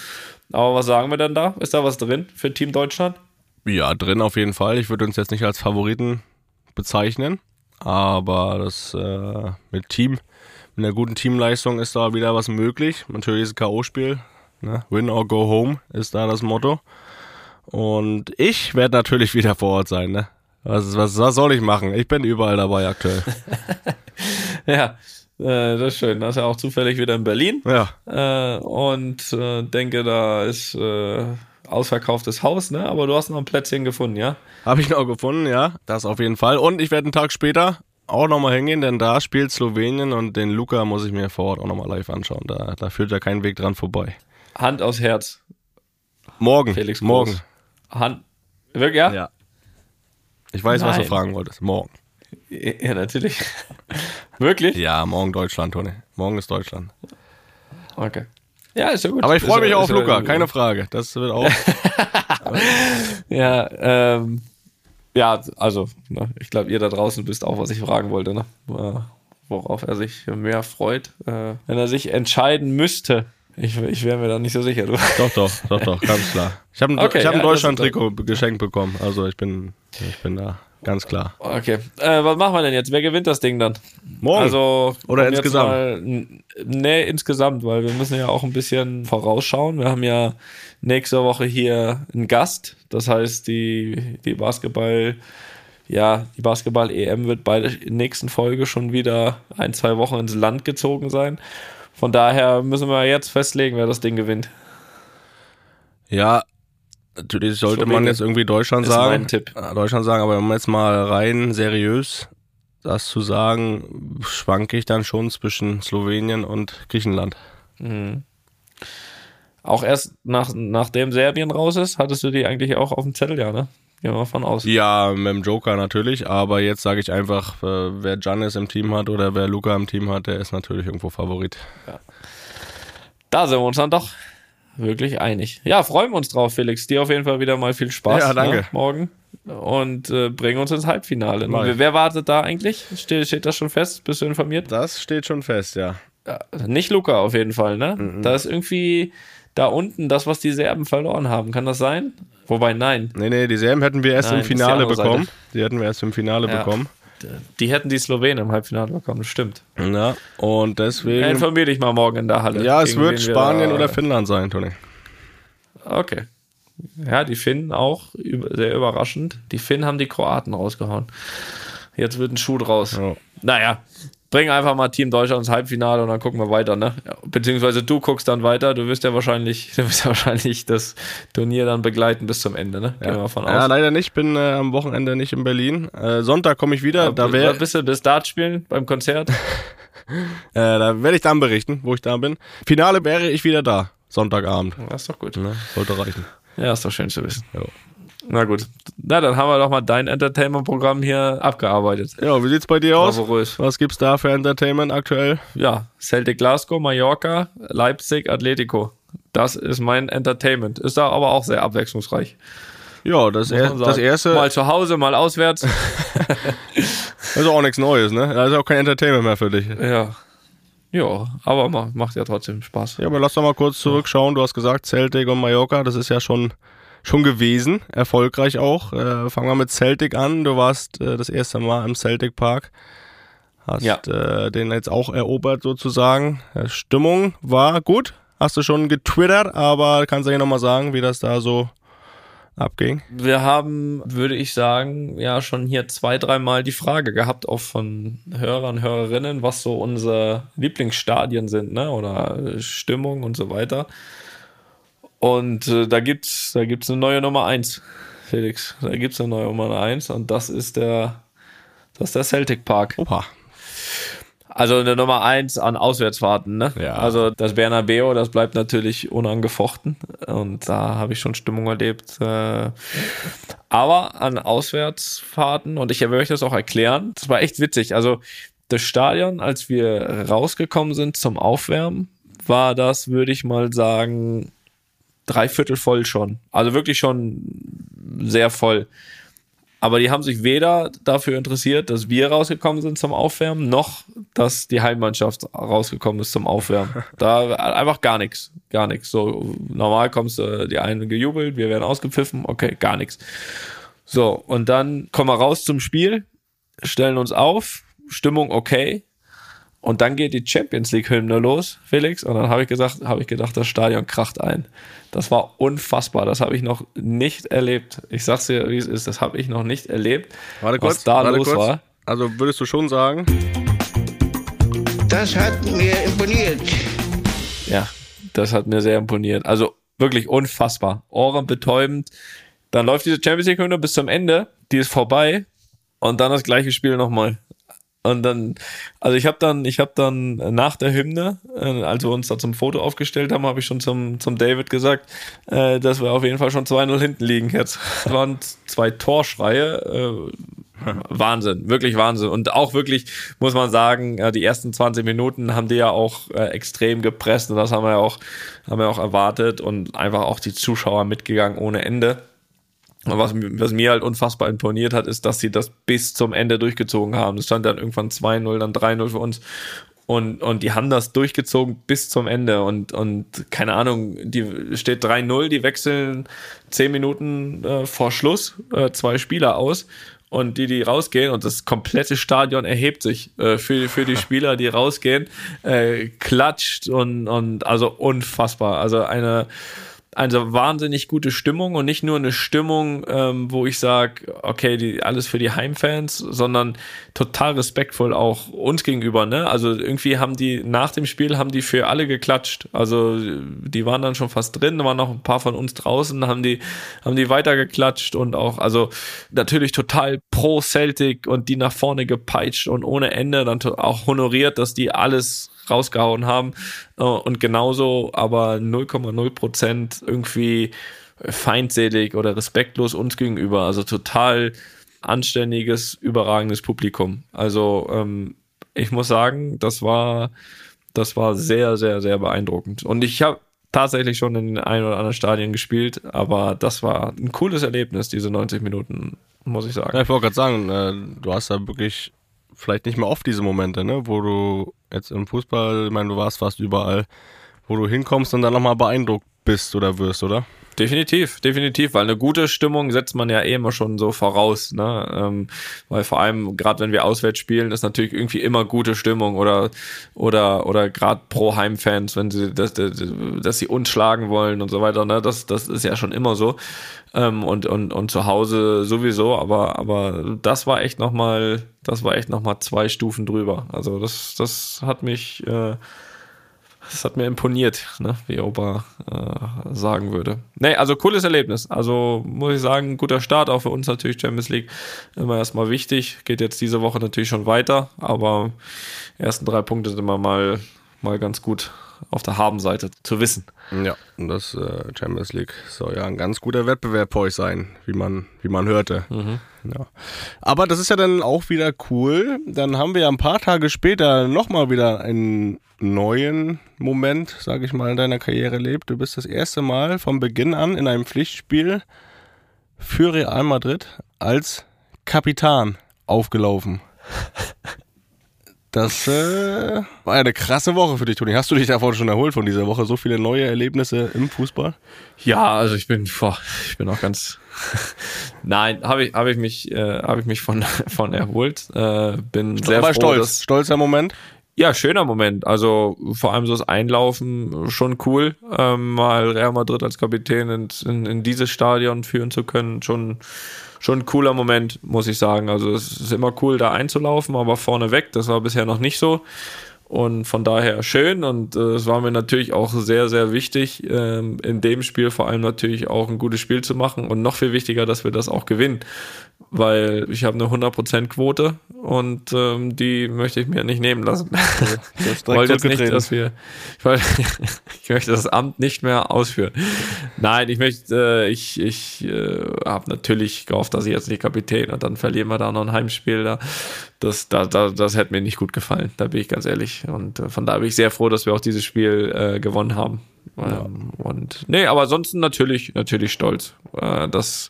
Speaker 4: Aber was sagen wir denn da? Ist da was drin für Team Deutschland?
Speaker 3: Ja, drin auf jeden Fall. Ich würde uns jetzt nicht als Favoriten bezeichnen, aber das äh, mit Team, mit einer guten Teamleistung ist da wieder was möglich. Natürlich ist K.O.-Spiel, ne? Win or go home ist da das Motto. Und ich werde natürlich wieder vor Ort sein, ne? Was, was, was soll ich machen? Ich bin überall dabei aktuell.
Speaker 4: Ja, äh, das ist schön. Das ist ja auch zufällig wieder in Berlin.
Speaker 3: Ja,
Speaker 4: Äh, und äh, denke, da ist äh, ausverkauftes Haus, ne? Aber du hast noch ein Plätzchen gefunden, ja?
Speaker 3: habe ich noch gefunden, ja, das auf jeden Fall. Und ich werde einen Tag später auch nochmal hingehen, denn da spielt Slowenien und den Luca muss ich mir vor Ort auch nochmal live anschauen. Da, da führt ja kein Weg dran vorbei.
Speaker 4: Hand aufs Herz.
Speaker 3: Morgen.
Speaker 4: Felix Groß.
Speaker 3: morgen.
Speaker 4: Hand. Wirklich, ja?
Speaker 3: Ja. Ich weiß, was du
Speaker 4: Nein.
Speaker 3: fragen wolltest. Morgen.
Speaker 4: Ja, natürlich. Wirklich?
Speaker 3: Ja, morgen Deutschland, Toni. Morgen ist Deutschland.
Speaker 4: Okay. Ja, ist ja gut.
Speaker 3: Aber ich freue
Speaker 4: Ist
Speaker 3: mich
Speaker 4: ja-
Speaker 3: auf
Speaker 4: ist
Speaker 3: Luca, keine Frage. Das wird auch.
Speaker 4: Ja, ähm, ja, also, ne, ich glaube, ihr da draußen wisst auch, was ich fragen wollte, ne? Äh, Worauf er sich mehr freut, äh, wenn er sich entscheiden müsste. Ich, ich wäre mir da nicht so sicher. Du.
Speaker 3: doch, doch, doch, doch, ganz klar. Ich habe ein,
Speaker 4: Okay,
Speaker 3: ich hab ein
Speaker 4: ja, das
Speaker 3: Deutschland-Trikot geschenkt bekommen. Also ich bin, ich bin da ganz klar.
Speaker 4: Okay. Äh, was machen wir denn jetzt? Wer gewinnt das Ding dann?
Speaker 3: Morgen.
Speaker 4: Also,
Speaker 3: Oder insgesamt?
Speaker 4: Mal, nee, insgesamt, weil wir müssen ja auch ein bisschen vorausschauen. Wir haben ja nächste Woche hier einen Gast. Das heißt, die, die Basketball, ja, die Basketball-EM wird bei der nächsten Folge schon wieder ein, zwei Wochen ins Land gezogen sein. Von daher müssen wir jetzt festlegen, wer das Ding gewinnt.
Speaker 3: Ja, natürlich sollte man
Speaker 4: Slowenien
Speaker 3: jetzt irgendwie Deutschland sagen. Ja, Deutschland sagen, aber um jetzt mal rein seriös das zu sagen, schwanke ich dann schon zwischen Slowenien und Griechenland.
Speaker 4: Auch erst nach, nachdem Serbien raus ist, hattest du die eigentlich auch auf dem Zettel, ja, ne? Gehen wir mal von aus.
Speaker 3: Ja, mit dem Joker natürlich, aber jetzt sage ich einfach, äh, wer Giannis im Team hat oder wer Luca im Team hat, der ist natürlich irgendwo Favorit.
Speaker 4: Da sind wir uns dann doch wirklich einig. Ja, freuen wir uns drauf, Felix. Dir auf jeden Fall wieder mal viel Spaß
Speaker 3: Ja, danke.
Speaker 4: Ne, morgen. Und äh, bringen uns ins Halbfinale. Wer, wer wartet da eigentlich? Steht, steht das schon fest? Bist du informiert?
Speaker 3: Das steht schon fest, ja.
Speaker 4: Ja, nicht Luca auf jeden Fall, ne?
Speaker 3: Mhm.
Speaker 4: Da ist irgendwie da unten das, was die Serben verloren haben. Kann das sein? Wobei, nein.
Speaker 3: Nee, nee, die Serben hätten wir erst
Speaker 4: Nein,
Speaker 3: im
Speaker 4: die
Speaker 3: Finale bekommen. Die hätten wir erst im Finale
Speaker 4: Ja.
Speaker 3: bekommen.
Speaker 4: Die hätten die Slowenen im Halbfinale bekommen, das stimmt.
Speaker 3: Ja, und deswegen.
Speaker 4: Informier dich mal morgen in der Halle.
Speaker 3: Ja, es wird
Speaker 4: wir
Speaker 3: Spanien
Speaker 4: da-
Speaker 3: oder Finnland sein, Toni.
Speaker 4: Okay. Ja, die Finnen auch sehr überraschend. Die Finnen haben die Kroaten rausgehauen. Jetzt wird ein Schuh draus.
Speaker 3: Ja.
Speaker 4: Naja, bring einfach mal Team Deutschland ins Halbfinale und dann gucken wir weiter, ne? Ja, Beziehungsweise du guckst dann weiter. Du wirst ja wahrscheinlich, du wirst ja wahrscheinlich das Turnier dann begleiten bis zum Ende, ne? Gehen wir mal von
Speaker 3: Ja,
Speaker 4: aus.
Speaker 3: leider nicht. Bin äh, am Wochenende nicht in Berlin. Äh, Sonntag komme ich wieder. da
Speaker 4: da
Speaker 3: wäre
Speaker 4: bist du bis Dart spielen beim Konzert.
Speaker 3: äh, da werde ich dann berichten, wo ich da bin. Finale wäre ich wieder da. Sonntagabend.
Speaker 4: Das ist doch gut.
Speaker 3: Ne? Sollte reichen.
Speaker 4: Ja, ist doch schön zu wissen.
Speaker 3: Ja.
Speaker 4: Na gut. Na, dann haben wir doch mal dein Entertainment-Programm hier abgearbeitet.
Speaker 3: Ja, wie sieht's bei dir aus?
Speaker 4: Bravourös.
Speaker 3: Was gibt's da für Entertainment aktuell?
Speaker 4: Ja, Celtic Glasgow, Mallorca, Leipzig, Atletico. Das ist mein Entertainment. Ist da aber auch sehr abwechslungsreich.
Speaker 3: Ja, das, er, das erste
Speaker 4: Mal zu Hause, mal auswärts.
Speaker 3: ist auch nichts Neues, ne? Da ist auch kein Entertainment mehr für dich.
Speaker 4: ja. Ja, aber ma- macht ja trotzdem Spaß.
Speaker 3: Ja, aber lass doch mal kurz zurückschauen. Du hast gesagt, Celtic und Mallorca, das ist ja schon, schon gewesen. Erfolgreich auch. Äh, fangen wir mit Celtic an. Du warst äh, das erste Mal im Celtic Park. Hast
Speaker 4: Ja.
Speaker 3: äh, den jetzt auch erobert sozusagen. Äh, Stimmung war gut. Hast du schon getwittert, aber kannst du dir nochmal sagen, wie das da so abging?
Speaker 4: Wir haben, würde ich sagen, ja schon hier zwei, dreimal die Frage gehabt, auch von Hörern, Hörerinnen, was so unsere Lieblingsstadien sind, ne? Oder äh, Stimmung und so weiter. Und äh, da gibt's, da gibt's eine neue Nummer eins, Felix. Da gibt's eine neue Nummer eins und das ist der, das ist der Celtic Park.
Speaker 3: Opa.
Speaker 4: Also eine Nummer eins an Auswärtsfahrten, ne?
Speaker 3: Ja.
Speaker 4: Also das Bernabeo, das bleibt natürlich unangefochten und da habe ich schon Stimmung erlebt. Äh, aber an Auswärtsfahrten und ich möchte das auch erklären, das war echt witzig. Also das Stadion, als wir rausgekommen sind zum Aufwärmen, war das, würde ich mal sagen, dreiviertel voll schon. Also wirklich schon sehr voll. Aber die haben sich weder dafür interessiert, dass wir rausgekommen sind zum Aufwärmen, noch dass die Heimmannschaft rausgekommen ist zum Aufwärmen. Da einfach gar nichts. Gar nichts. So, normal kommst du, die einen gejubelt, wir werden ausgepfiffen, okay, gar nichts. So, und dann kommen wir raus zum Spiel, stellen uns auf, Stimmung okay. Und dann geht die Champions League Hymne los, Felix. Und dann habe ich gesagt, habe ich gedacht, das Stadion kracht ein. Das war unfassbar. Das habe ich noch nicht erlebt. Ich sag's dir, wie es ist. Das habe ich noch nicht erlebt.
Speaker 3: Warte
Speaker 4: was
Speaker 3: kurz.
Speaker 4: da
Speaker 3: warte
Speaker 4: los
Speaker 3: kurz.
Speaker 4: war.
Speaker 3: Also würdest du schon sagen,
Speaker 1: Das hat mir imponiert.
Speaker 4: Ja, das hat mir sehr imponiert. Also wirklich unfassbar. Ohrenbetäubend. Dann läuft diese Champions League Hymne bis zum Ende. Die ist vorbei. Und dann das gleiche Spiel nochmal. Und dann, also ich habe dann, ich habe dann nach der Hymne, äh, als wir uns da zum Foto aufgestellt haben, habe ich schon zum, zum David gesagt, äh, dass wir auf jeden Fall schon 2-0 hinten liegen jetzt. Es waren zwei Torschreie, äh, Wahnsinn, wirklich Wahnsinn. Und auch wirklich, muss man sagen, äh, die ersten 20 Minuten haben die ja auch äh, extrem gepresst und das haben wir ja auch, haben wir auch erwartet und einfach auch die Zuschauer mitgegangen ohne Ende. Was, was mir halt unfassbar imponiert hat, ist, dass sie das bis zum Ende durchgezogen haben. Es stand dann irgendwann 2-0, dann 3-0 für uns. Und, und die haben das durchgezogen bis zum Ende. Und, und keine Ahnung, die steht 3-0, die wechseln 10 Minuten äh, vor Schluss äh, zwei Spieler aus. Und die, die rausgehen, und das komplette Stadion erhebt sich äh, für, für die Spieler, die rausgehen, äh, klatscht und, und also unfassbar. Also eine, eine wahnsinnig gute Stimmung und nicht nur eine Stimmung, ähm, wo ich sage, okay, die, alles für die Heimfans, sondern total respektvoll auch uns gegenüber. Ne? Also irgendwie haben die nach dem Spiel haben die für alle geklatscht. Also die waren dann schon fast drin, da waren noch ein paar von uns draußen, haben die haben die weitergeklatscht und auch also natürlich total pro Celtic und die nach vorne gepeitscht und ohne Ende dann auch honoriert, dass die alles rausgehauen haben. Äh, und genauso aber 0,0 Prozent irgendwie feindselig oder respektlos uns gegenüber. Also total anständiges, überragendes Publikum. Also ähm, ich muss sagen, das war, das war sehr, sehr, sehr beeindruckend. Und ich habe tatsächlich schon in den ein oder anderen Stadien gespielt, aber das war ein cooles Erlebnis, diese 90 Minuten, muss ich sagen.
Speaker 3: Ja, ich wollte gerade sagen, äh, du hast da wirklich vielleicht nicht mehr oft diese Momente, ne, wo du jetzt im Fußball, ich meine, du warst fast überall, wo du hinkommst und dann nochmal beeindruckt bist oder wirst, oder?
Speaker 4: Definitiv, definitiv, weil eine gute Stimmung setzt man ja eh immer schon so voraus, ne? Ähm, weil vor allem, gerade wenn wir auswärts spielen, ist natürlich irgendwie immer gute Stimmung oder oder oder gerade pro Heimfans, wenn sie dass, dass sie uns schlagen wollen und so weiter, ne? Das das ist ja schon immer so ähm, und und und zu Hause sowieso, aber aber das war echt noch mal, das war echt noch mal zwei Stufen drüber. Also das das hat mich äh, das hat mir imponiert, ne, wie Opa äh, sagen würde. Nee, also cooles Erlebnis. Also muss ich sagen, guter Start, auch für uns natürlich Champions League. Immer erstmal wichtig. Geht jetzt diese Woche natürlich schon weiter, aber ersten drei Punkte sind immer mal, mal ganz gut auf der Habenseite zu wissen.
Speaker 3: Ja, und das äh, Champions League soll ja ein ganz guter Wettbewerb für euch sein, wie man, wie man hörte. Mhm. Ja. Aber das ist ja dann auch wieder cool. Dann haben wir ja ein paar Tage später nochmal wieder einen neuen Moment, sage ich mal, in deiner Karriere erlebt. Du bist das erste Mal von Beginn an in einem Pflichtspiel für Real Madrid als Kapitan aufgelaufen. Das äh, war ja eine krasse Woche für dich, Toni. Hast du dich davon schon erholt von dieser Woche? So viele neue Erlebnisse im Fußball?
Speaker 4: Ja, also ich bin, boah, ich bin auch ganz. Nein, habe ich, habe ich mich, äh, habe ich mich von von erholt. Äh, bin sehr froh,
Speaker 3: stolz, stolzer Moment.
Speaker 4: Ja, schöner Moment. Also vor allem so das Einlaufen schon cool, ähm, mal Real Madrid als Kapitän in, in, in dieses Stadion führen zu können, schon schon ein cooler Moment, muss ich sagen. Also es ist immer cool, da einzulaufen, aber vorneweg, das war bisher noch nicht so. Und von daher schön und äh, es war mir natürlich auch sehr, sehr wichtig, ähm, in dem Spiel vor allem natürlich auch ein gutes Spiel zu machen und noch viel wichtiger, dass wir das auch gewinnen weil ich habe eine 100% Quote und ähm, die möchte ich mir nicht nehmen lassen. ich wollte jetzt nicht, dass wir, ich, wollte, ich möchte das Amt nicht mehr ausführen. Nein, ich möchte, äh, ich, ich äh, habe natürlich gehofft, dass ich jetzt nicht Kapitän und dann verlieren wir da noch ein Heimspiel. Da. Das, da, da, das hätte mir nicht gut gefallen, da bin ich ganz ehrlich. Und äh, von da bin ich sehr froh, dass wir auch dieses Spiel äh, gewonnen haben. Ja. Ähm, und nee, aber ansonsten natürlich, natürlich stolz. Äh, das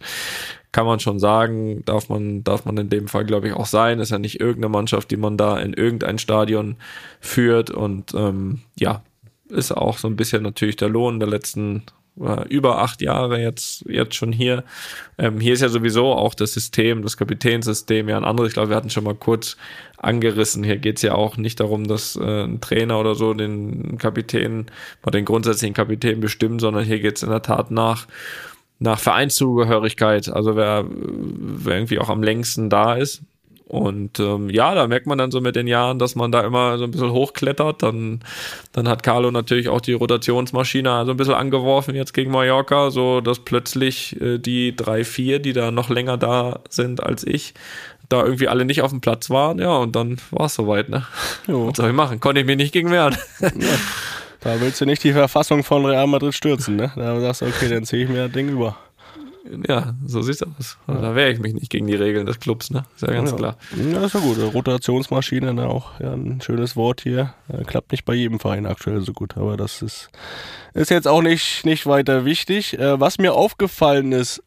Speaker 4: kann man schon sagen, darf man, darf man in dem Fall, glaube ich, auch sein. Ist ja nicht irgendeine Mannschaft, die man da in irgendein Stadion führt. Und ähm, ja, ist auch so ein bisschen natürlich der Lohn der letzten über acht Jahre jetzt, jetzt schon hier. Ähm, hier ist ja sowieso auch das System, das Kapitänssystem ja ein anderes. Ich glaube, wir hatten schon mal kurz angerissen. Hier geht es ja auch nicht darum, dass äh, ein Trainer oder so den Kapitän oder den grundsätzlichen Kapitän bestimmt, sondern hier geht es in der Tat nach nach Vereinszugehörigkeit, also wer, wer irgendwie auch am längsten da ist. Und ähm, ja, da merkt man dann so mit den Jahren, dass man da immer so ein bisschen hochklettert. Dann, dann hat Carlo natürlich auch die Rotationsmaschine so ein bisschen angeworfen jetzt gegen Mallorca, so dass plötzlich äh, die drei, vier, die da noch länger da sind als ich, da irgendwie alle nicht auf dem Platz waren. Ja, und dann war es soweit, ne? Jo. Was soll ich machen? Konnte ich mich nicht gegen wehren. Ja.
Speaker 3: Da willst du nicht die Verfassung von Real Madrid stürzen, ne? Da sagst du, okay, dann ziehe ich mir das Ding über.
Speaker 4: Ja, so sieht's aus. Ja. Da wehre ich mich nicht gegen die Regeln des Clubs, ne? Ist ja ganz
Speaker 3: ja.
Speaker 4: klar.
Speaker 3: Ja, ist ja gut. Rotationsmaschine, ne? auch ja, ein schönes Wort hier. klappt nicht bei jedem Verein aktuell so gut, aber das ist, ist jetzt auch nicht, nicht weiter wichtig. Äh, was mir aufgefallen ist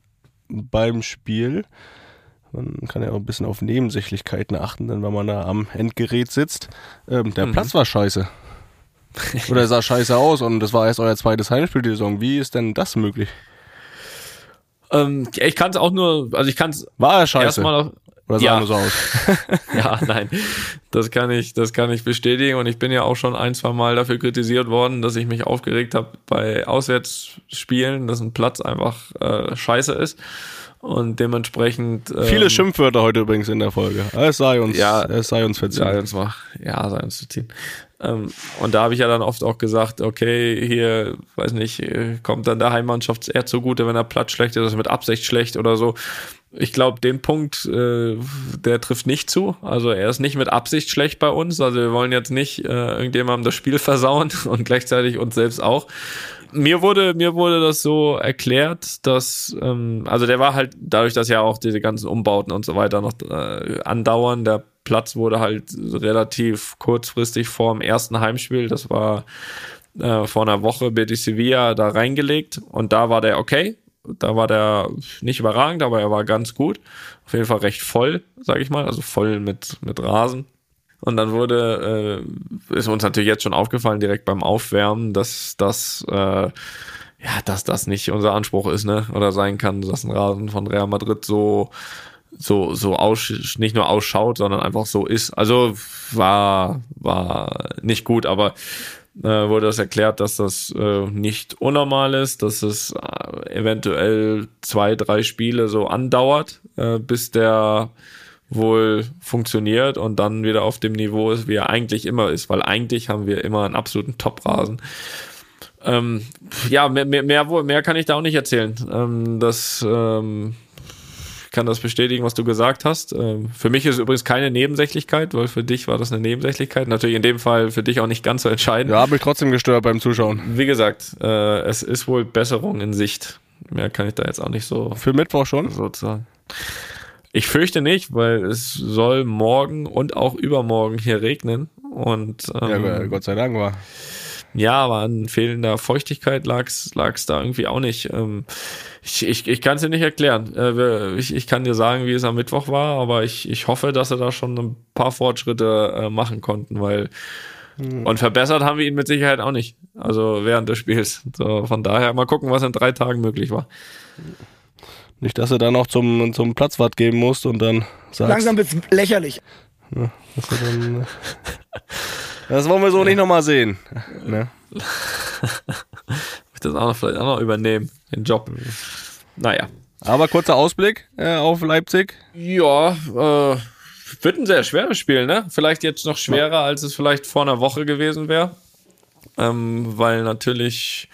Speaker 3: beim Spiel, man kann ja auch ein bisschen auf Nebensächlichkeiten achten, denn wenn man da am Endgerät sitzt, ähm, der mhm. Platz war scheiße. Oder sah scheiße aus und das war erst euer zweites Heimspiel die Saison. Wie ist denn das möglich?
Speaker 4: Ähm, ich kann es auch nur, also ich kann es.
Speaker 3: War er scheiße? Erstmal
Speaker 4: auf,
Speaker 3: oder sah ja. nur so aus?
Speaker 4: ja, nein. Das kann ich, das kann ich bestätigen. Und ich bin ja auch schon ein, zwei Mal dafür kritisiert worden, dass ich mich aufgeregt habe bei Auswärtsspielen, dass ein Platz einfach äh, scheiße ist. Und dementsprechend. Ähm,
Speaker 3: Viele Schimpfwörter heute übrigens in der Folge. Es sei uns,
Speaker 4: Ja.
Speaker 3: es sei uns verziehen.
Speaker 4: Sei uns mal, ja, sei uns zu ziehen. Ähm, und da habe ich ja dann oft auch gesagt, okay, hier, weiß nicht, kommt dann der Heimmannschaft eher zugute, wenn er Platz schlecht ist, ist mit Absicht schlecht oder so. Ich glaube, den Punkt, äh, der trifft nicht zu. Also er ist nicht mit Absicht schlecht bei uns. Also wir wollen jetzt nicht äh, irgendjemandem das Spiel versauen und gleichzeitig uns selbst auch. Mir wurde, mir wurde das so erklärt, dass, ähm, also der war halt, dadurch, dass ja auch diese ganzen Umbauten und so weiter noch äh, andauern, der Platz wurde halt relativ kurzfristig vor dem ersten Heimspiel, das war äh, vor einer Woche Betis Sevilla da reingelegt und da war der okay. Da war der nicht überragend, aber er war ganz gut. Auf jeden Fall recht voll, sag ich mal, also voll mit, mit Rasen. Und dann wurde, äh, ist uns natürlich jetzt schon aufgefallen, direkt beim Aufwärmen, dass das, äh, ja, dass das nicht unser Anspruch ist, ne? Oder sein kann, dass ein Rasen von Real Madrid so, so, so aus, nicht nur ausschaut, sondern einfach so ist. Also war, war nicht gut, aber äh, wurde das erklärt, dass das äh, nicht unnormal ist, dass es äh, eventuell zwei, drei Spiele so andauert, äh, bis der wohl funktioniert und dann wieder auf dem Niveau ist, wie er eigentlich immer ist, weil eigentlich haben wir immer einen absoluten Top-Rasen. Ähm, ja, mehr, mehr, mehr, mehr kann ich da auch nicht erzählen. Ähm, das ähm, kann das bestätigen, was du gesagt hast. Ähm, für mich ist es übrigens keine Nebensächlichkeit, weil für dich war das eine Nebensächlichkeit. Natürlich in dem Fall für dich auch nicht ganz so entscheidend.
Speaker 3: Ja, habe mich trotzdem gestört beim Zuschauen.
Speaker 4: Wie gesagt, äh, es ist wohl Besserung in Sicht. Mehr kann ich da jetzt auch nicht so
Speaker 3: Für Mittwoch schon.
Speaker 4: sozusagen. Ich fürchte nicht, weil es soll morgen und auch übermorgen hier regnen. Und
Speaker 3: Ja,
Speaker 4: ähm,
Speaker 3: Gott sei Dank war.
Speaker 4: Ja, aber an fehlender Feuchtigkeit lag's lag's da irgendwie auch nicht. Ähm, ich ich, ich kann es dir nicht erklären. Äh, ich, ich kann dir sagen, wie es am Mittwoch war, aber ich, ich hoffe, dass sie da schon ein paar Fortschritte äh, machen konnten, weil und verbessert haben wir ihn mit Sicherheit auch nicht. Also während des Spiels. So, von daher mal gucken, was in drei Tagen möglich war.
Speaker 3: Nicht, dass du dann noch zum, zum Platzwart geben musst und dann sagst,
Speaker 2: Langsam wird's lächerlich.
Speaker 3: Dass du dann, das wollen wir so nicht nochmal sehen. Ne?
Speaker 4: Ich das auch noch vielleicht auch noch übernehmen, den Job. Naja.
Speaker 3: Aber kurzer Ausblick äh, auf Leipzig.
Speaker 4: Ja, äh, wird ein sehr schweres Spiel, ne? Vielleicht jetzt noch schwerer, als es vielleicht vor einer Woche gewesen wäre. Ähm, weil natürlich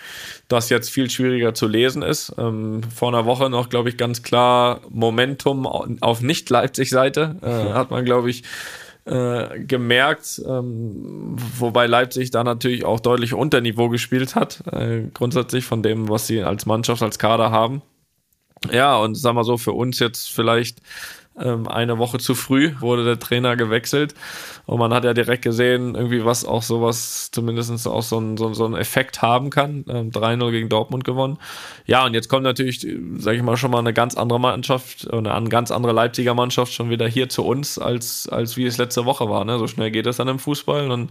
Speaker 4: das jetzt viel schwieriger zu lesen ist. Ähm, vor einer Woche noch, glaube ich, ganz klar Momentum au- auf Nicht-Leipzig-Seite. Äh, hat man, glaube ich, äh, gemerkt, ähm, wobei Leipzig da natürlich auch deutlich unter Niveau gespielt hat, äh, grundsätzlich von dem, was sie als Mannschaft, als Kader haben. Ja, und sag mal so, für uns jetzt vielleicht eine Woche zu früh wurde der Trainer gewechselt. Und man hat ja direkt gesehen, irgendwie was auch sowas, zumindest auch so ein, so, einen Effekt haben kann. Ähm, 3-0 gegen Dortmund gewonnen. Ja, und jetzt kommt natürlich, sage ich mal, schon mal eine ganz andere Mannschaft, oder eine ganz andere Leipziger Mannschaft schon wieder hier zu uns, als, als wie es letzte Woche war. Ne? So schnell geht es dann im Fußball. Und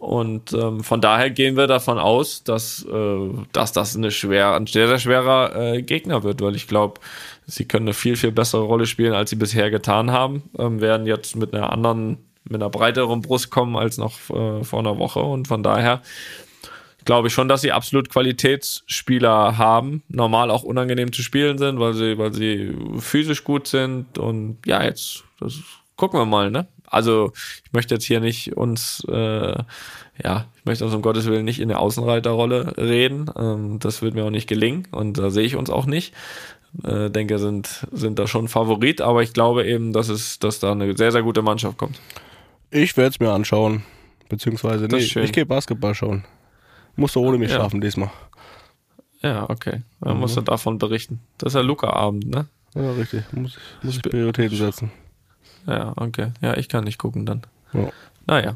Speaker 4: und ähm, von daher gehen wir davon aus, dass, äh, dass das eine schwer, ein sehr, sehr schwerer äh, Gegner wird, weil ich glaube, sie können eine viel, viel bessere Rolle spielen, als sie bisher getan haben. Ähm, werden jetzt mit einer anderen, mit einer breiteren Brust kommen als noch äh, vor einer Woche. Und von daher glaube ich schon, dass sie absolut Qualitätsspieler haben, normal auch unangenehm zu spielen sind, weil sie, weil sie physisch gut sind. Und ja, jetzt das gucken wir mal, ne? Also ich möchte jetzt hier nicht uns, äh, ja, ich möchte uns um Gottes Willen nicht in der Außenreiterrolle reden. Ähm, das wird mir auch nicht gelingen und da sehe ich uns auch nicht. Äh, denke, sind, sind da schon Favorit, aber ich glaube eben, dass es, dass da eine sehr, sehr gute Mannschaft kommt.
Speaker 3: Ich werde es mir anschauen. Beziehungsweise, nee, ich gehe Basketball schauen. Musst du ohne mich
Speaker 4: Ja.
Speaker 3: schaffen diesmal.
Speaker 4: Ja, okay. Dann musst du davon berichten. Das ist ja Luca-Abend, ne?
Speaker 3: Ja, richtig. Muss ich, muss ich Prioritäten setzen.
Speaker 4: Ja, okay. Ja, ich kann nicht gucken dann.
Speaker 3: Ja.
Speaker 4: Naja.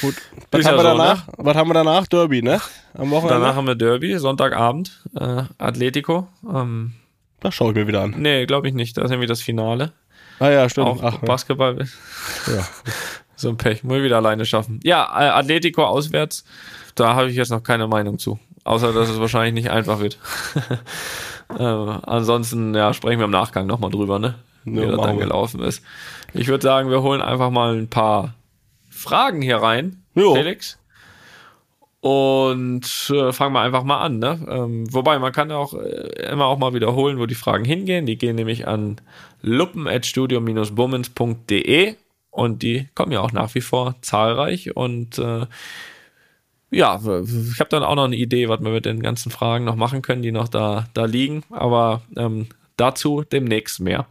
Speaker 3: Gut. Was haben,
Speaker 4: ja
Speaker 3: wir
Speaker 4: so,
Speaker 3: danach? Was haben wir danach? Derby, ne? Am Wochenende?
Speaker 4: Danach haben wir Derby, Sonntagabend, äh, Atletico. Ähm,
Speaker 3: Das schaue ich mir wieder an.
Speaker 4: nee, glaube ich nicht. Da ist nämlich das Finale.
Speaker 3: Ah ja, stimmt.
Speaker 4: Auch
Speaker 3: Ach, ja.
Speaker 4: Basketball.
Speaker 3: ja.
Speaker 4: So ein Pech. Muss ich wieder alleine schaffen. Ja, äh, Atletico auswärts. Da habe ich jetzt noch keine Meinung zu. Außer, dass es wahrscheinlich nicht einfach wird. äh, ansonsten, ja, sprechen wir im Nachgang nochmal drüber, ne? Wie
Speaker 3: Ja,
Speaker 4: das dann gelaufen ist. Ich würde sagen, wir holen einfach mal ein paar Fragen hier rein.
Speaker 3: Jo.
Speaker 4: Felix. Und äh, fangen wir einfach mal an. Ne? Ähm, wobei, man kann auch äh, immer auch mal wiederholen, wo die Fragen hingehen. Die gehen nämlich an luppen.studio-bummens.de und die kommen ja auch nach wie vor zahlreich. Und äh, ja, ich habe dann auch noch eine Idee, was wir mit den ganzen Fragen noch machen können, die noch da, da liegen. Aber ähm, dazu demnächst mehr.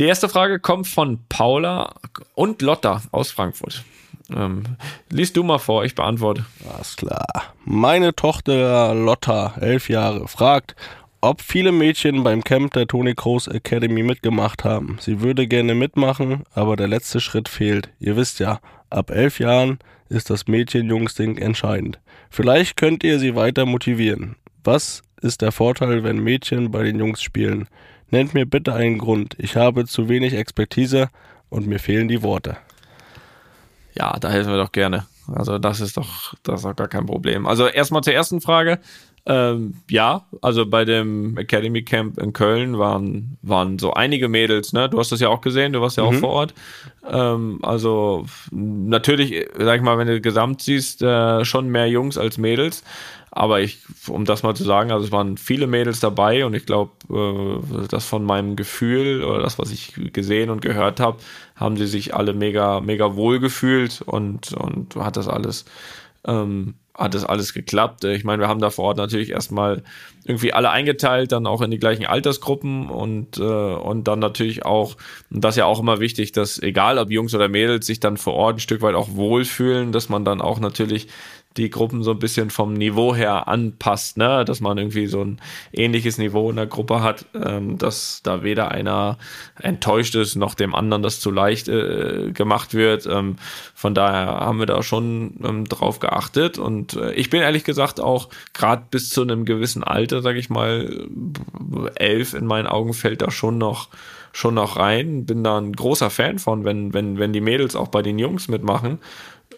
Speaker 4: Die erste Frage kommt von Paula und Lotta aus Frankfurt. Ähm, liest du mal vor, ich beantworte.
Speaker 3: Alles klar. Meine Tochter Lotta, elf Jahre, fragt, ob viele Mädchen beim Camp der Tony Kroos Academy mitgemacht haben. Sie würde gerne mitmachen, aber der letzte Schritt fehlt. Ihr wisst ja, ab elf Jahren ist das Mädchen-Jungs-Ding entscheidend. Vielleicht könnt ihr sie weiter motivieren. Was ist der Vorteil, wenn Mädchen bei den Jungs spielen? Nennt mir bitte einen Grund. Ich habe zu wenig Expertise und mir fehlen die Worte.
Speaker 4: Ja, da helfen wir doch gerne. Also das ist doch, das ist doch gar kein Problem. Also erstmal zur ersten Frage. Ähm, ja, also bei dem Academy Camp in Köln waren, waren so einige Mädels, ne? Du hast das ja auch gesehen, du warst ja mhm. auch vor Ort. Ähm, also natürlich, sag ich mal, wenn du gesamt siehst, äh, schon mehr Jungs als Mädels. Aber ich, um das mal zu sagen, also es waren viele Mädels dabei und ich glaube, äh, das von meinem Gefühl oder das, was ich gesehen und gehört habe, haben sie sich alle mega, mega wohl gefühlt und, und hat das alles, ähm, hat das alles geklappt. Ich meine, wir haben da vor Ort natürlich erstmal irgendwie alle eingeteilt, dann auch in die gleichen Altersgruppen und, äh, und dann natürlich auch, und das ist ja auch immer wichtig, dass egal ob Jungs oder Mädels sich dann vor Ort ein Stück weit auch wohlfühlen, dass man dann auch natürlich die Gruppen so ein bisschen vom Niveau her anpasst, ne? dass man irgendwie so ein ähnliches Niveau in der Gruppe hat, ähm, dass da weder einer enttäuscht ist, noch dem anderen das zu leicht äh, gemacht wird. Ähm, von daher haben wir da schon ähm, drauf geachtet und äh, ich bin ehrlich gesagt auch gerade bis zu einem gewissen Alter, sage ich mal, elf in meinen Augen fällt da schon noch schon noch rein. Bin da ein großer Fan von, wenn, wenn, wenn die Mädels auch bei den Jungs mitmachen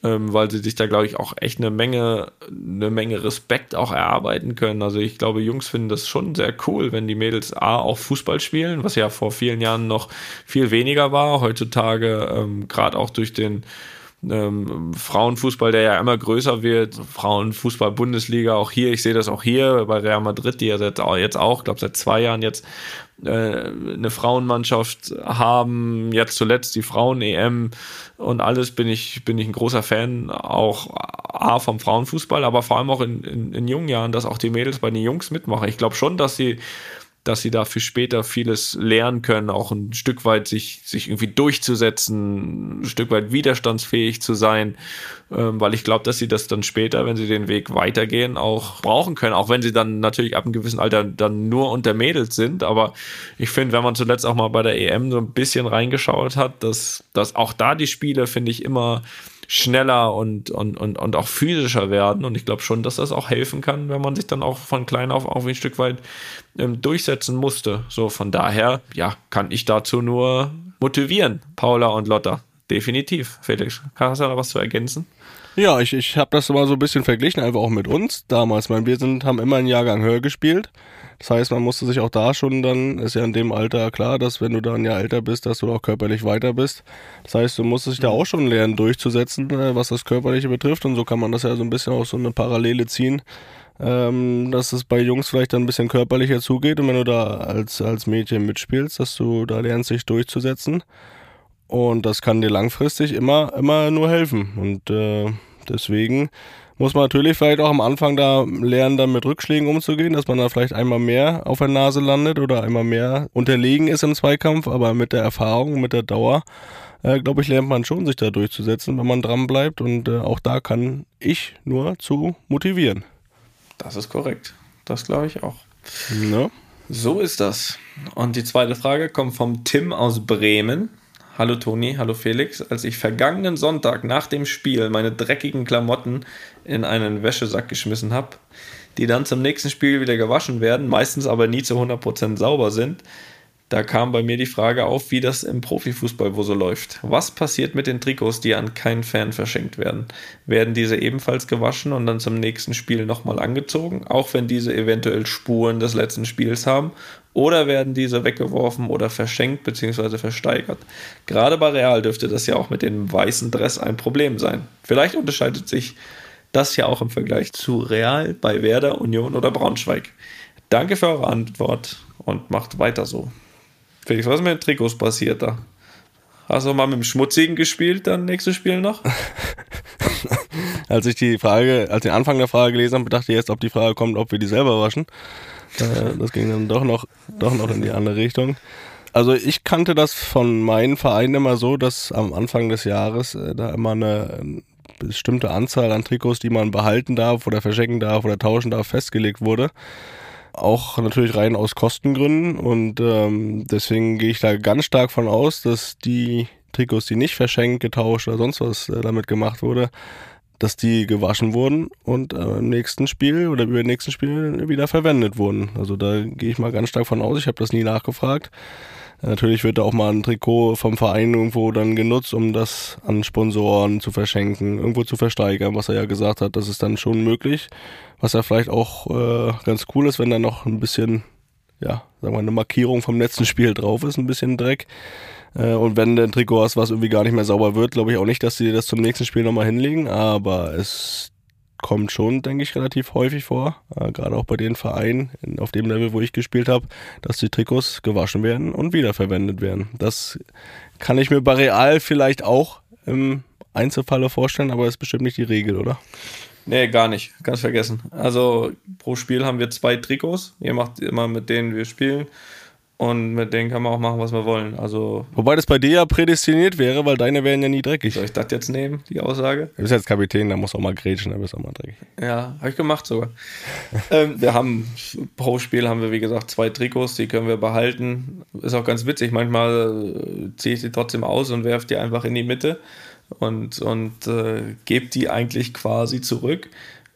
Speaker 4: ähm, weil sie sich da, glaube ich, auch echt eine Menge, eine Menge Respekt auch erarbeiten können. Also ich glaube, Jungs finden das schon sehr cool, wenn die Mädels A auch Fußball spielen, was ja vor vielen Jahren noch viel weniger war. Heutzutage, ähm, gerade auch durch den ähm, Frauenfußball, der ja immer größer wird, Frauenfußball-Bundesliga, auch hier, ich sehe das auch hier bei Real Madrid, die ja jetzt auch, jetzt auch glaube seit zwei Jahren jetzt äh, eine Frauenmannschaft haben, jetzt zuletzt die Frauen-EM und alles bin ich, bin ich ein großer Fan, auch A vom Frauenfußball, aber vor allem auch in, in, in jungen Jahren, dass auch die Mädels bei den Jungs mitmachen. Ich glaube schon, dass sie dass sie da für später vieles lernen können, auch ein Stück weit sich, sich irgendwie durchzusetzen, ein Stück weit widerstandsfähig zu sein, ähm, weil ich glaube, dass sie das dann später, wenn sie den Weg weitergehen, auch brauchen können, auch wenn sie dann natürlich ab einem gewissen Alter dann nur unter Mädels sind. Aber ich finde, wenn man zuletzt auch mal bei der EM so ein bisschen reingeschaut hat, dass, dass auch da die Spiele, finde ich, immer schneller und, und, und, und auch physischer werden. Und ich glaube schon, dass das auch helfen kann, wenn man sich dann auch von klein auf auch ein Stück weit ähm, durchsetzen musste. So von daher, ja, kann ich dazu nur motivieren, Paula und Lotta. Definitiv. Felix, hast du da was zu ergänzen?
Speaker 3: Ja, ich, ich habe das mal so ein bisschen verglichen, einfach auch mit uns damals. Meine, wir sind, haben immer einen Jahrgang höher gespielt. Das heißt, man musste sich auch da schon dann, ist ja in dem Alter klar, dass wenn du da ein Jahr älter bist, dass du auch körperlich weiter bist. Das heißt, du musstest dich da auch schon lernen, durchzusetzen, äh, was das Körperliche betrifft. Und so kann man das ja so ein bisschen auch so eine Parallele ziehen, ähm, dass es bei Jungs vielleicht dann ein bisschen körperlicher zugeht. Und wenn du da als, als Mädchen mitspielst, dass du da lernst, dich durchzusetzen. Und das kann dir langfristig immer, immer nur helfen. Und äh, deswegen muss man natürlich vielleicht auch am Anfang da lernen, dann mit Rückschlägen umzugehen, dass man da vielleicht einmal mehr auf der Nase landet oder einmal mehr unterlegen ist im Zweikampf, aber mit der Erfahrung, mit der Dauer, äh, glaube ich, lernt man schon, sich da durchzusetzen, wenn man dran bleibt und äh, auch da kann ich nur zu motivieren.
Speaker 4: Das ist korrekt. Das glaube ich auch. Ja. So ist das. Und die zweite Frage kommt vom Tim aus Bremen. Hallo Toni, hallo Felix. Als ich vergangenen Sonntag nach dem Spiel meine dreckigen Klamotten in einen Wäschesack geschmissen habe, die dann zum nächsten Spiel wieder gewaschen werden, meistens aber nie zu 100% sauber sind, da kam bei mir die Frage auf, wie das im Profifußball wo so läuft. Was passiert mit den Trikots, die an keinen Fan verschenkt werden? Werden diese ebenfalls gewaschen und dann zum nächsten Spiel nochmal angezogen, auch wenn diese eventuell Spuren des letzten Spiels haben? Oder werden diese weggeworfen oder verschenkt bzw. versteigert? Gerade bei Real dürfte das ja auch mit dem weißen Dress ein Problem sein. Vielleicht unterscheidet sich Das ja auch im Vergleich zu Real bei Werder, Union oder Braunschweig. Danke für eure Antwort und macht weiter so. Felix, was ist mit den Trikots passiert da? Hast du mal mit dem Schmutzigen gespielt, dann nächstes Spiel noch?
Speaker 3: als ich die Frage, als den Anfang der Frage gelesen habe, dachte ich erst, ob die Frage kommt, ob wir die selber waschen. Das ging dann doch noch, doch noch in die andere Richtung. Also ich kannte das von meinen Vereinen immer so, dass am Anfang des Jahres äh, da immer eine, eine bestimmte Anzahl an Trikots, die man behalten darf oder verschenken darf oder tauschen darf, festgelegt wurde. Auch natürlich rein aus Kostengründen und ähm, deswegen gehe ich da ganz stark von aus, dass die Trikots, die nicht verschenkt, getauscht oder sonst was äh, damit gemacht wurde, dass die gewaschen wurden und äh, im nächsten Spiel oder über den nächsten Spiel wieder verwendet wurden. Also da gehe ich mal ganz stark von aus. Ich habe das nie nachgefragt. Natürlich wird da auch mal ein Trikot vom Verein irgendwo dann genutzt, um das an Sponsoren zu verschenken, irgendwo zu versteigern, was er ja gesagt hat. Das ist dann schon möglich. Was ja vielleicht auch äh, ganz cool ist, wenn da noch ein bisschen, ja, sagen wir, eine Markierung vom letzten Spiel drauf ist, ein bisschen Dreck. Äh, und wenn du ein Trikot hast, was irgendwie gar nicht mehr sauber wird, glaube ich auch nicht, dass sie das zum nächsten Spiel nochmal hinlegen. Aber es kommt schon, denke ich, relativ häufig vor, äh, gerade auch bei den Vereinen auf dem Level, wo ich gespielt habe, dass die Trikots gewaschen werden und wiederverwendet werden. Das kann ich mir bei Real vielleicht auch im Einzelfalle vorstellen, aber ist bestimmt nicht die Regel, oder?
Speaker 4: Nee, gar nicht. Ganz vergessen. Also pro Spiel haben wir zwei Trikots. Ihr macht immer mit denen wir spielen. Und mit denen kann man auch machen, was wir wollen. Also
Speaker 3: Wobei das bei dir ja prädestiniert wäre, weil deine wären ja nie dreckig.
Speaker 4: Soll ich das jetzt nehmen, die Aussage?
Speaker 3: Du bist jetzt Kapitän, da musst du auch mal grätschen, da bist du auch mal dreckig.
Speaker 4: Ja, habe ich gemacht sogar. ähm, wir haben, pro Spiel haben wir wie gesagt zwei Trikots, die können wir behalten. Ist auch ganz witzig, manchmal äh, ziehe ich die trotzdem aus und werfe die einfach in die Mitte und, und äh, gebe die eigentlich quasi zurück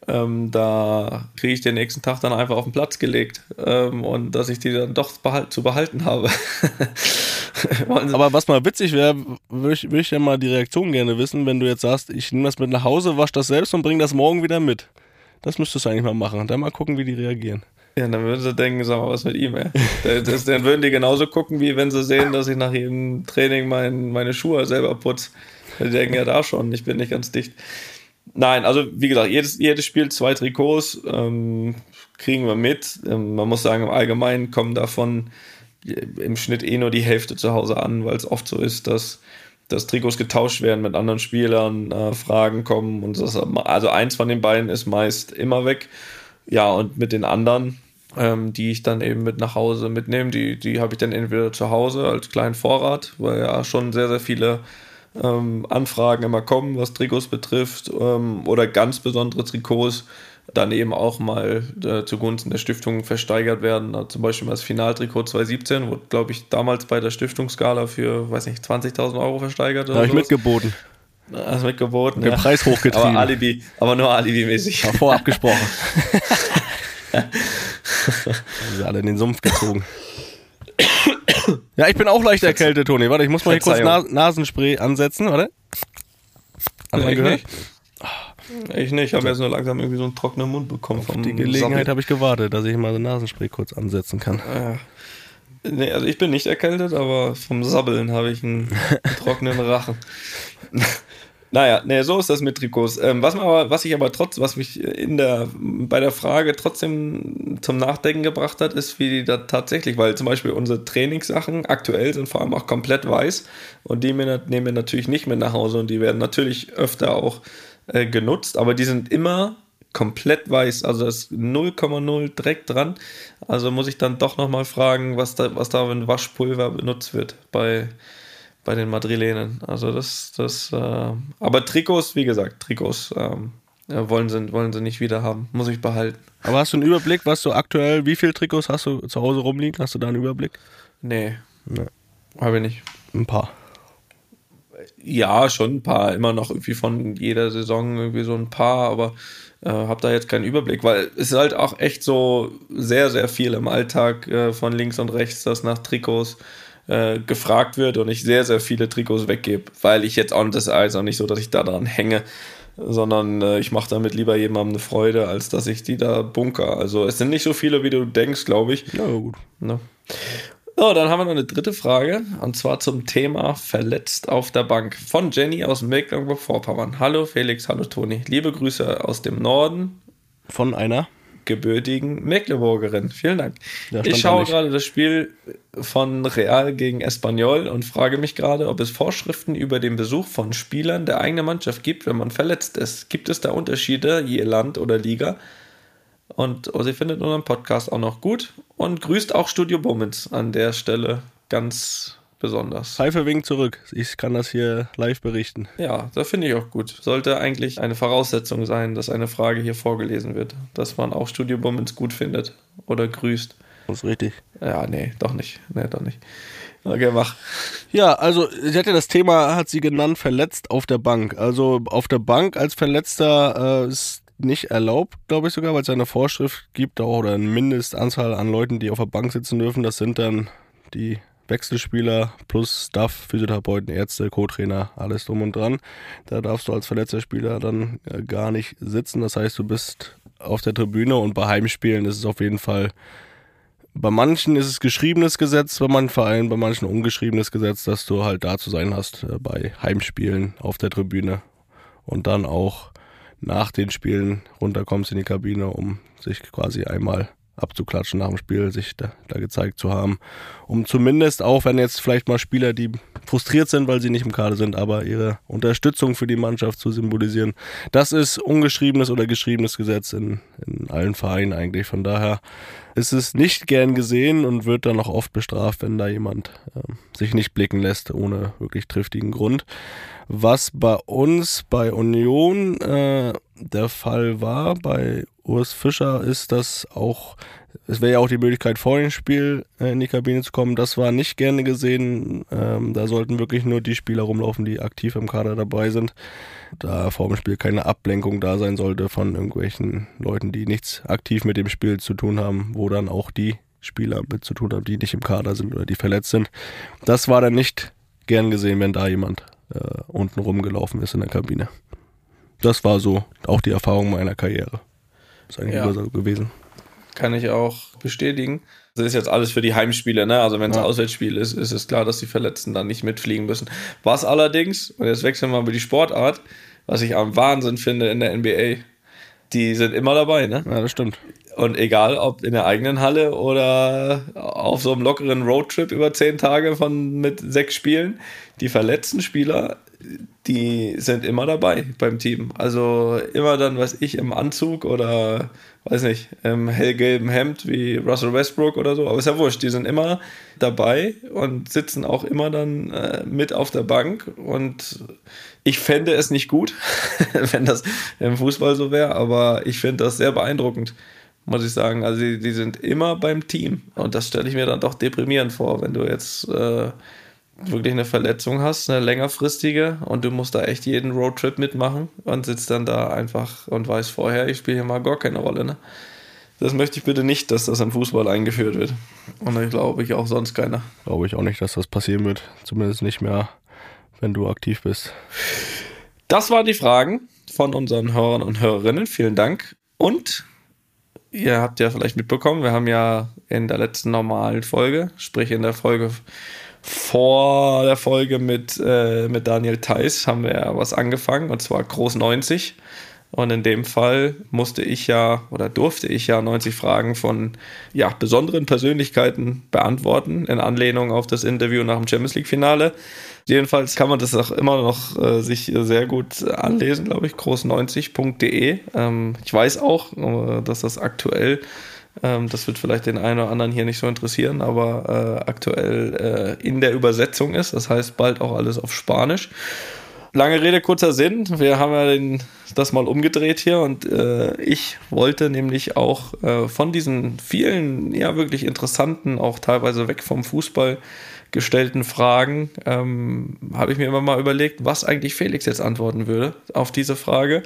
Speaker 4: ähm, da kriege ich den nächsten Tag dann einfach auf den Platz gelegt ähm, und dass ich die dann doch behalt, zu behalten habe.
Speaker 3: Aber was mal witzig wäre, würde ich, würd ich ja mal die Reaktion gerne wissen, wenn du jetzt sagst, ich nehme das mit nach Hause, wasche das selbst und bringe das morgen wieder mit. Das müsstest du eigentlich mal machen. Und dann mal gucken, wie die reagieren.
Speaker 4: Ja, dann würden sie denken, sag mal, was mit ihm, ey. Das, dann würden die genauso gucken, wie wenn sie sehen, dass ich nach jedem Training mein, meine Schuhe selber putze. Die denken ja da schon, ich bin nicht ganz dicht. Nein, also wie gesagt, jedes, jedes Spiel zwei Trikots ähm, kriegen wir mit. Ähm, man muss sagen, im Allgemeinen kommen davon im Schnitt eh nur die Hälfte zu Hause an, weil es oft so ist, dass, dass Trikots getauscht werden mit anderen Spielern, äh, Fragen kommen und das, also eins von den beiden ist meist immer weg. Ja, und mit den anderen, ähm, die ich dann eben mit nach Hause mitnehme, die, die habe ich dann entweder zu Hause als kleinen Vorrat, weil ja schon sehr, sehr viele ähm, Anfragen immer kommen, was Trikots betrifft ähm, oder ganz besondere Trikots dann eben auch mal äh, zugunsten der Stiftung versteigert werden. Also zum Beispiel das Finaltrikot 2017 wurde, glaube ich, damals bei der Stiftungsskala für, weiß nicht, 20.000 Euro versteigert.
Speaker 3: Da habe ich mitgeboten.
Speaker 4: Hast mitgeboten.
Speaker 3: Den ja. Preis hochgetrieben.
Speaker 4: Aber Alibi, aber nur Alibi-mäßig.
Speaker 3: War vorabgesprochen. haben sie alle in den Sumpf gezogen. Ja, ich bin auch leicht erkältet, Toni. Warte, ich muss mal hier kurz Nas Nasenspray ansetzen, warte.
Speaker 4: Hat man gehört? Nicht. Ich nicht, ich habe jetzt nur langsam irgendwie so einen trockenen Mund bekommen.
Speaker 3: Auf die Gelegenheit habe ich gewartet, dass ich mal so Nasenspray kurz ansetzen kann.
Speaker 4: Ja. Nee, also ich bin nicht erkältet, aber vom Sabbeln habe ich einen trockenen Rachen. Naja, nee, so ist das mit Trikots. Ähm, was, aber, was ich aber trotz, was mich in der, bei der Frage trotzdem zum Nachdenken gebracht hat, ist, wie die da tatsächlich, weil zum Beispiel unsere Trainingssachen aktuell sind vor allem auch komplett weiß und die nehmen wir natürlich nicht mit nach Hause und die werden natürlich öfter auch äh, genutzt, aber die sind immer komplett weiß, also da ist 0,0 Dreck dran. Also muss ich dann doch nochmal fragen, was da, was da für Waschpulver benutzt wird bei bei den Madrilenen. Also das, das, äh, aber Trikots, wie gesagt, Trikots ähm, wollen, sie, wollen sie nicht wieder haben. Muss ich behalten.
Speaker 3: Aber hast du einen Überblick, was du aktuell, wie viele Trikots hast du zu Hause rumliegen? Hast du da einen Überblick?
Speaker 4: Nee. nee. Habe ich nicht.
Speaker 3: Ein paar.
Speaker 4: Ja, schon ein paar. Immer noch irgendwie von jeder Saison irgendwie so ein paar, aber äh, habe da jetzt keinen Überblick, weil es ist halt auch echt so sehr, sehr viel im Alltag äh, von links und rechts, das nach Trikots äh, gefragt wird und ich sehr, sehr viele Trikots weggebe, weil ich jetzt auch, das ist auch nicht so, dass ich da dran hänge, sondern äh, ich mache damit lieber jemandem eine Freude, als dass ich die da bunker. Also es sind nicht so viele, wie du denkst, glaube ich.
Speaker 3: Ja, gut.
Speaker 4: Ne? So, dann haben wir noch eine dritte Frage und zwar zum Thema verletzt auf der Bank von Jenny aus Mecklenburg-Vorpommern. Hallo Felix, hallo Toni. Liebe Grüße aus dem Norden,
Speaker 3: Von einer?
Speaker 4: Gebürtigen Mecklenburgerin. Vielen Dank.
Speaker 3: Ja,
Speaker 4: ich schaue gerade das Spiel von Real gegen Espanyol und frage mich gerade, ob es Vorschriften über den Besuch von Spielern der eigenen Mannschaft gibt, wenn man verletzt ist. Gibt es da Unterschiede je Land oder Liga? Und oh, sie findet unseren Podcast auch noch gut und grüßt auch Studio Bummens an der Stelle ganz besonders.
Speaker 3: Pfeife winkt zurück. Ich kann das hier live berichten.
Speaker 4: Ja, das finde ich auch gut. Sollte eigentlich eine Voraussetzung sein, dass eine Frage hier vorgelesen wird, dass man auch Studio Bummens gut findet oder grüßt.
Speaker 3: Das ist richtig.
Speaker 4: Ja, nee, doch nicht. Nee, doch nicht. Okay, mach.
Speaker 3: Ja, also sie hat ja das Thema, hat sie genannt, verletzt auf der Bank. Also auf der Bank als Verletzter äh, ist nicht erlaubt, glaube ich sogar, weil es eine Vorschrift gibt auch, oder eine Mindestanzahl an Leuten, die auf der Bank sitzen dürfen. Das sind dann die Wechselspieler plus Staff, Physiotherapeuten, Ärzte, Co-Trainer, alles drum und dran. Da darfst du als verletzter Spieler dann äh, gar nicht sitzen. Das heißt, du bist auf der Tribüne und bei Heimspielen ist es auf jeden Fall bei manchen ist es geschriebenes Gesetz, bei manchen Vereinen, bei manchen ungeschriebenes Gesetz, dass du halt da zu sein hast äh, bei Heimspielen auf der Tribüne und dann auch nach den Spielen runterkommst in die Kabine, um sich quasi einmal abzuklatschen nach dem Spiel, sich da, da gezeigt zu haben. Um zumindest auch, wenn jetzt vielleicht mal Spieler, die frustriert sind, weil sie nicht im Kader sind, aber ihre Unterstützung für die Mannschaft zu symbolisieren. Das ist ungeschriebenes oder geschriebenes Gesetz in, in allen Vereinen eigentlich. Von daher ist es nicht gern gesehen und wird dann auch oft bestraft, wenn da jemand ähm, sich nicht blicken lässt, ohne wirklich triftigen Grund. Was bei uns bei Union äh, der Fall war, bei Urs Fischer, ist das auch, es wäre ja auch die Möglichkeit vor dem Spiel äh, in die Kabine zu kommen. Das war nicht gerne gesehen. Ähm, da sollten wirklich nur die Spieler rumlaufen, die aktiv im Kader dabei sind. Da vor dem Spiel keine Ablenkung da sein sollte von irgendwelchen Leuten, die nichts aktiv mit dem Spiel zu tun haben, wo dann auch die Spieler mit zu tun haben, die nicht im Kader sind oder die verletzt sind. Das war dann nicht gern gesehen, wenn da jemand äh, unten rumgelaufen ist in der Kabine. Das war so auch die Erfahrung meiner Karriere. Ist eigentlich
Speaker 4: Ja.
Speaker 3: immer so gewesen.
Speaker 4: Kann ich auch bestätigen. Das ist jetzt alles für die Heimspiele, ne? Also wenn es
Speaker 3: Ja.
Speaker 4: ein Auswärtsspiel ist, ist es klar, dass die Verletzten dann nicht mitfliegen müssen. Was allerdings, und jetzt wechseln wir mal über die Sportart, was ich am Wahnsinn finde in der NBA, die sind immer dabei, ne?
Speaker 3: Ja, das stimmt.
Speaker 4: Und egal, ob in der eigenen Halle oder auf so einem lockeren Roadtrip über zehn Tage von mit sechs Spielen, die verletzten Spieler, die sind immer dabei beim Team. Also immer dann, was ich, im Anzug oder weiß nicht, im hellgelben Hemd wie Russell Westbrook oder so. Aber ist ja wurscht, die sind immer dabei und sitzen auch immer dann äh, mit auf der Bank. Und ich fände es nicht gut, wenn das im Fußball so wäre, aber ich finde das sehr beeindruckend muss ich sagen. Also die, die sind immer beim Team. Und das stelle ich mir dann doch deprimierend vor, wenn du jetzt äh, wirklich eine Verletzung hast, eine längerfristige, und du musst da echt jeden Roadtrip mitmachen und sitzt dann da einfach und weißt vorher, ich spiele hier mal gar keine Rolle. Ne? Das möchte ich bitte nicht, dass das im Fußball eingeführt wird. Und ich glaube ich auch sonst keiner.
Speaker 3: Glaube ich auch nicht, dass das passieren wird. Zumindest nicht mehr, wenn du aktiv bist.
Speaker 4: Das waren die Fragen von unseren Hörern und Hörerinnen. Vielen Dank. Und ihr habt ja vielleicht mitbekommen, wir haben ja in der letzten normalen Folge, sprich in der Folge vor der Folge mit, äh, mit Daniel Theiss, haben wir ja was angefangen, und zwar Groß 90. Und in dem Fall musste ich ja oder durfte ich ja 90 Fragen von ja, besonderen Persönlichkeiten beantworten, in Anlehnung auf das Interview nach dem Champions League-Finale. Jedenfalls kann man das auch immer noch äh, sich sehr gut anlesen, glaube ich, groß90.de. Ähm, ich weiß auch, äh, dass das aktuell, ähm, das wird vielleicht den einen oder anderen hier nicht so interessieren, aber äh, aktuell äh, in der Übersetzung ist. Das heißt bald auch alles auf Spanisch. Lange Rede, kurzer Sinn. Wir haben ja den, das mal umgedreht hier und äh, ich wollte nämlich auch äh, von diesen vielen, ja wirklich interessanten, auch teilweise weg vom Fußball gestellten Fragen, ähm, habe ich mir immer mal überlegt, was eigentlich Felix jetzt antworten würde auf diese Frage.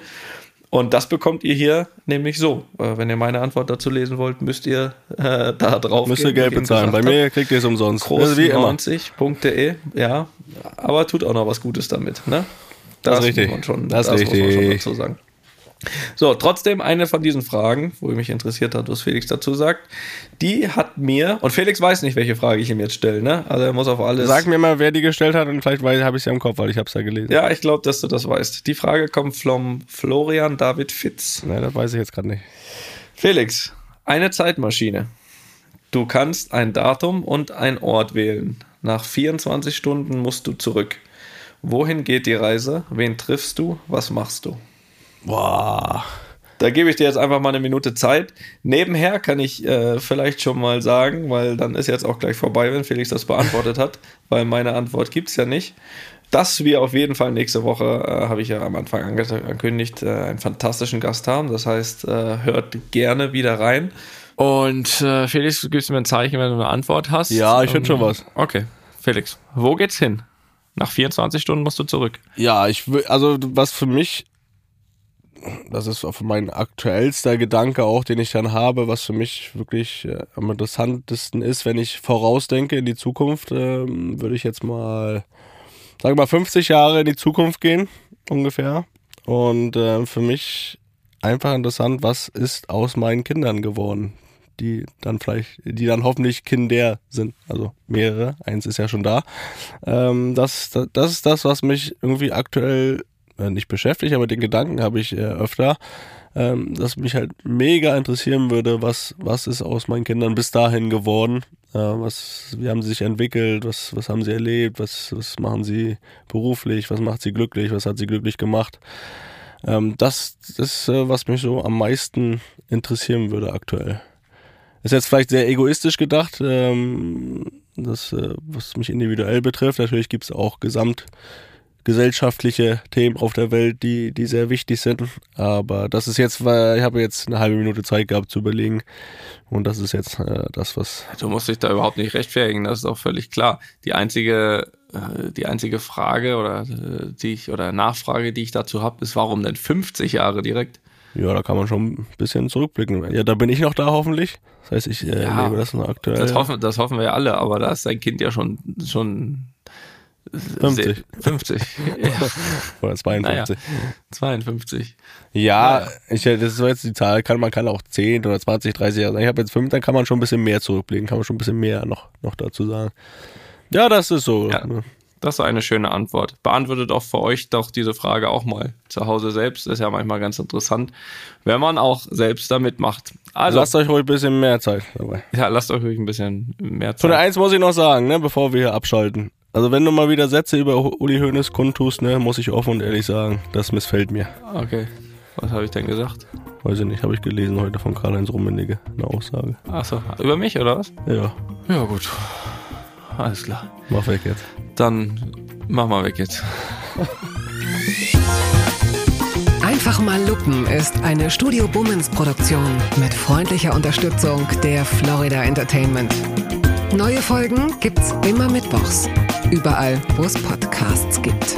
Speaker 4: Und das bekommt ihr hier nämlich so. Äh, wenn ihr meine Antwort dazu lesen wollt, müsst ihr äh, da drauf
Speaker 3: Müsst ihr Geld bezahlen. Bei mir kriegt ihr es umsonst. Das ist wie immer.
Speaker 4: groß90.de, ja. Aber tut auch noch was Gutes damit, ne?
Speaker 3: Das ist richtig.
Speaker 4: Muss man schon,
Speaker 3: Das ist
Speaker 4: Muss man schon
Speaker 3: richtig.
Speaker 4: dazu sagen. So, trotzdem eine von diesen Fragen, wo mich interessiert hat, was Felix dazu sagt, die hat mir, und Felix weiß nicht, welche Frage ich ihm jetzt stelle, ne? Also er muss auf alles.
Speaker 3: Sag mir mal, wer die gestellt hat und vielleicht habe ich sie im Kopf, weil ich habe es ja gelesen.
Speaker 4: Ja, ich glaube, dass du das weißt. Die Frage kommt vom Florian David Fitz.
Speaker 3: Nein, das weiß ich jetzt gerade nicht.
Speaker 4: Felix, eine Zeitmaschine. Du kannst ein Datum und ein Ort wählen. Nach 24 Stunden musst du zurück. Wohin geht die Reise? Wen triffst du? Was machst du?
Speaker 3: Boah.
Speaker 4: Da gebe ich dir jetzt einfach mal eine Minute Zeit. Nebenher kann ich äh, vielleicht schon mal sagen, weil dann ist jetzt auch gleich vorbei, wenn Felix das beantwortet hat, weil meine Antwort gibt es ja nicht. Dass wir auf jeden Fall nächste Woche, äh, habe ich ja am Anfang angekündigt, äh, einen fantastischen Gast haben. Das heißt, äh, hört gerne wieder rein. Und äh, Felix, du gibst mir ein Zeichen, wenn du eine Antwort hast.
Speaker 3: Ja, ich hätte schon was.
Speaker 4: Okay, Felix, wo geht's hin? Nach 24 Stunden musst du zurück.
Speaker 3: Ja, ich will, also was für mich das ist mein aktuellster Gedanke auch, den ich dann habe, was für mich wirklich äh, am interessantesten ist, wenn ich vorausdenke in die Zukunft, äh, würde ich jetzt mal, sagen wir mal, 50 Jahre in die Zukunft gehen, ungefähr. Und äh, für mich einfach interessant, was ist aus meinen Kindern geworden, die dann vielleicht, die dann hoffentlich Kinder sind, also mehrere, eins ist ja schon da. Ähm, das, das, ist das, was mich irgendwie aktuell nicht beschäftigt, aber den Gedanken habe ich äh, öfter, ähm, dass mich halt mega interessieren würde, was, was ist aus meinen Kindern bis dahin geworden, äh, was, wie haben sie sich entwickelt, was, was haben sie erlebt, was, was machen sie beruflich, was macht sie glücklich, was hat sie glücklich gemacht. Ähm, das ist, äh, was mich so am meisten interessieren würde aktuell. Ist jetzt vielleicht sehr egoistisch gedacht, ähm, das, äh, was mich individuell betrifft. Natürlich gibt es auch Gesamt gesellschaftliche Themen auf der Welt, die, die sehr wichtig sind. Aber das ist jetzt, weil ich habe jetzt eine halbe Minute Zeit gehabt zu überlegen. Und das ist jetzt äh, das, was.
Speaker 4: Du musst dich da überhaupt nicht rechtfertigen, das ist auch völlig klar. Die einzige, äh, die einzige Frage oder äh, die ich oder Nachfrage, die ich dazu habe, ist, warum denn 50 Jahre direkt?
Speaker 3: Ja, da kann man schon ein bisschen zurückblicken. Ja, da bin ich noch da hoffentlich. Das heißt, ich äh, ja, lebe das noch aktuell.
Speaker 4: Das hoffen, das hoffen wir ja alle, aber da ist dein Kind ja schon, schon
Speaker 3: 50.
Speaker 4: 50.
Speaker 3: ja. Oder 52. Naja,
Speaker 4: 52.
Speaker 3: Ja, ich, das ist so jetzt die Zahl, kann, man kann auch 10 oder 20, 30 Jahre sagen. Ich habe jetzt 5, dann kann man schon ein bisschen mehr zurückblicken, kann man schon ein bisschen mehr noch, noch dazu sagen. Ja, das ist so.
Speaker 4: Ja, das ist eine schöne Antwort. Beantwortet auch für euch doch diese Frage auch mal zu Hause selbst. ist ja manchmal ganz interessant, wenn man auch selbst damit macht.
Speaker 3: Also, lasst euch ruhig ein bisschen mehr Zeit dabei.
Speaker 4: Ja, lasst euch ruhig ein bisschen mehr Zeit.
Speaker 3: Zu der eins muss ich noch sagen, ne, bevor wir hier abschalten. Also wenn du mal wieder Sätze über Uli Hoeneß kundtust, ne, muss ich offen und ehrlich sagen, das missfällt mir.
Speaker 4: Okay. Was habe ich denn gesagt?
Speaker 3: Weiß ich nicht, habe ich gelesen heute von Karl-Heinz Rummenigge, eine Aussage.
Speaker 4: Achso, über mich oder was?
Speaker 3: Ja.
Speaker 4: Ja gut. Alles klar.
Speaker 3: Mach weg jetzt.
Speaker 4: Dann mach mal weg jetzt.
Speaker 2: Einfach mal Lupen ist eine Studio Bummens Produktion mit freundlicher Unterstützung der Florida Entertainment. Neue Folgen gibt's immer mittwochs. Überall, wo es Podcasts gibt.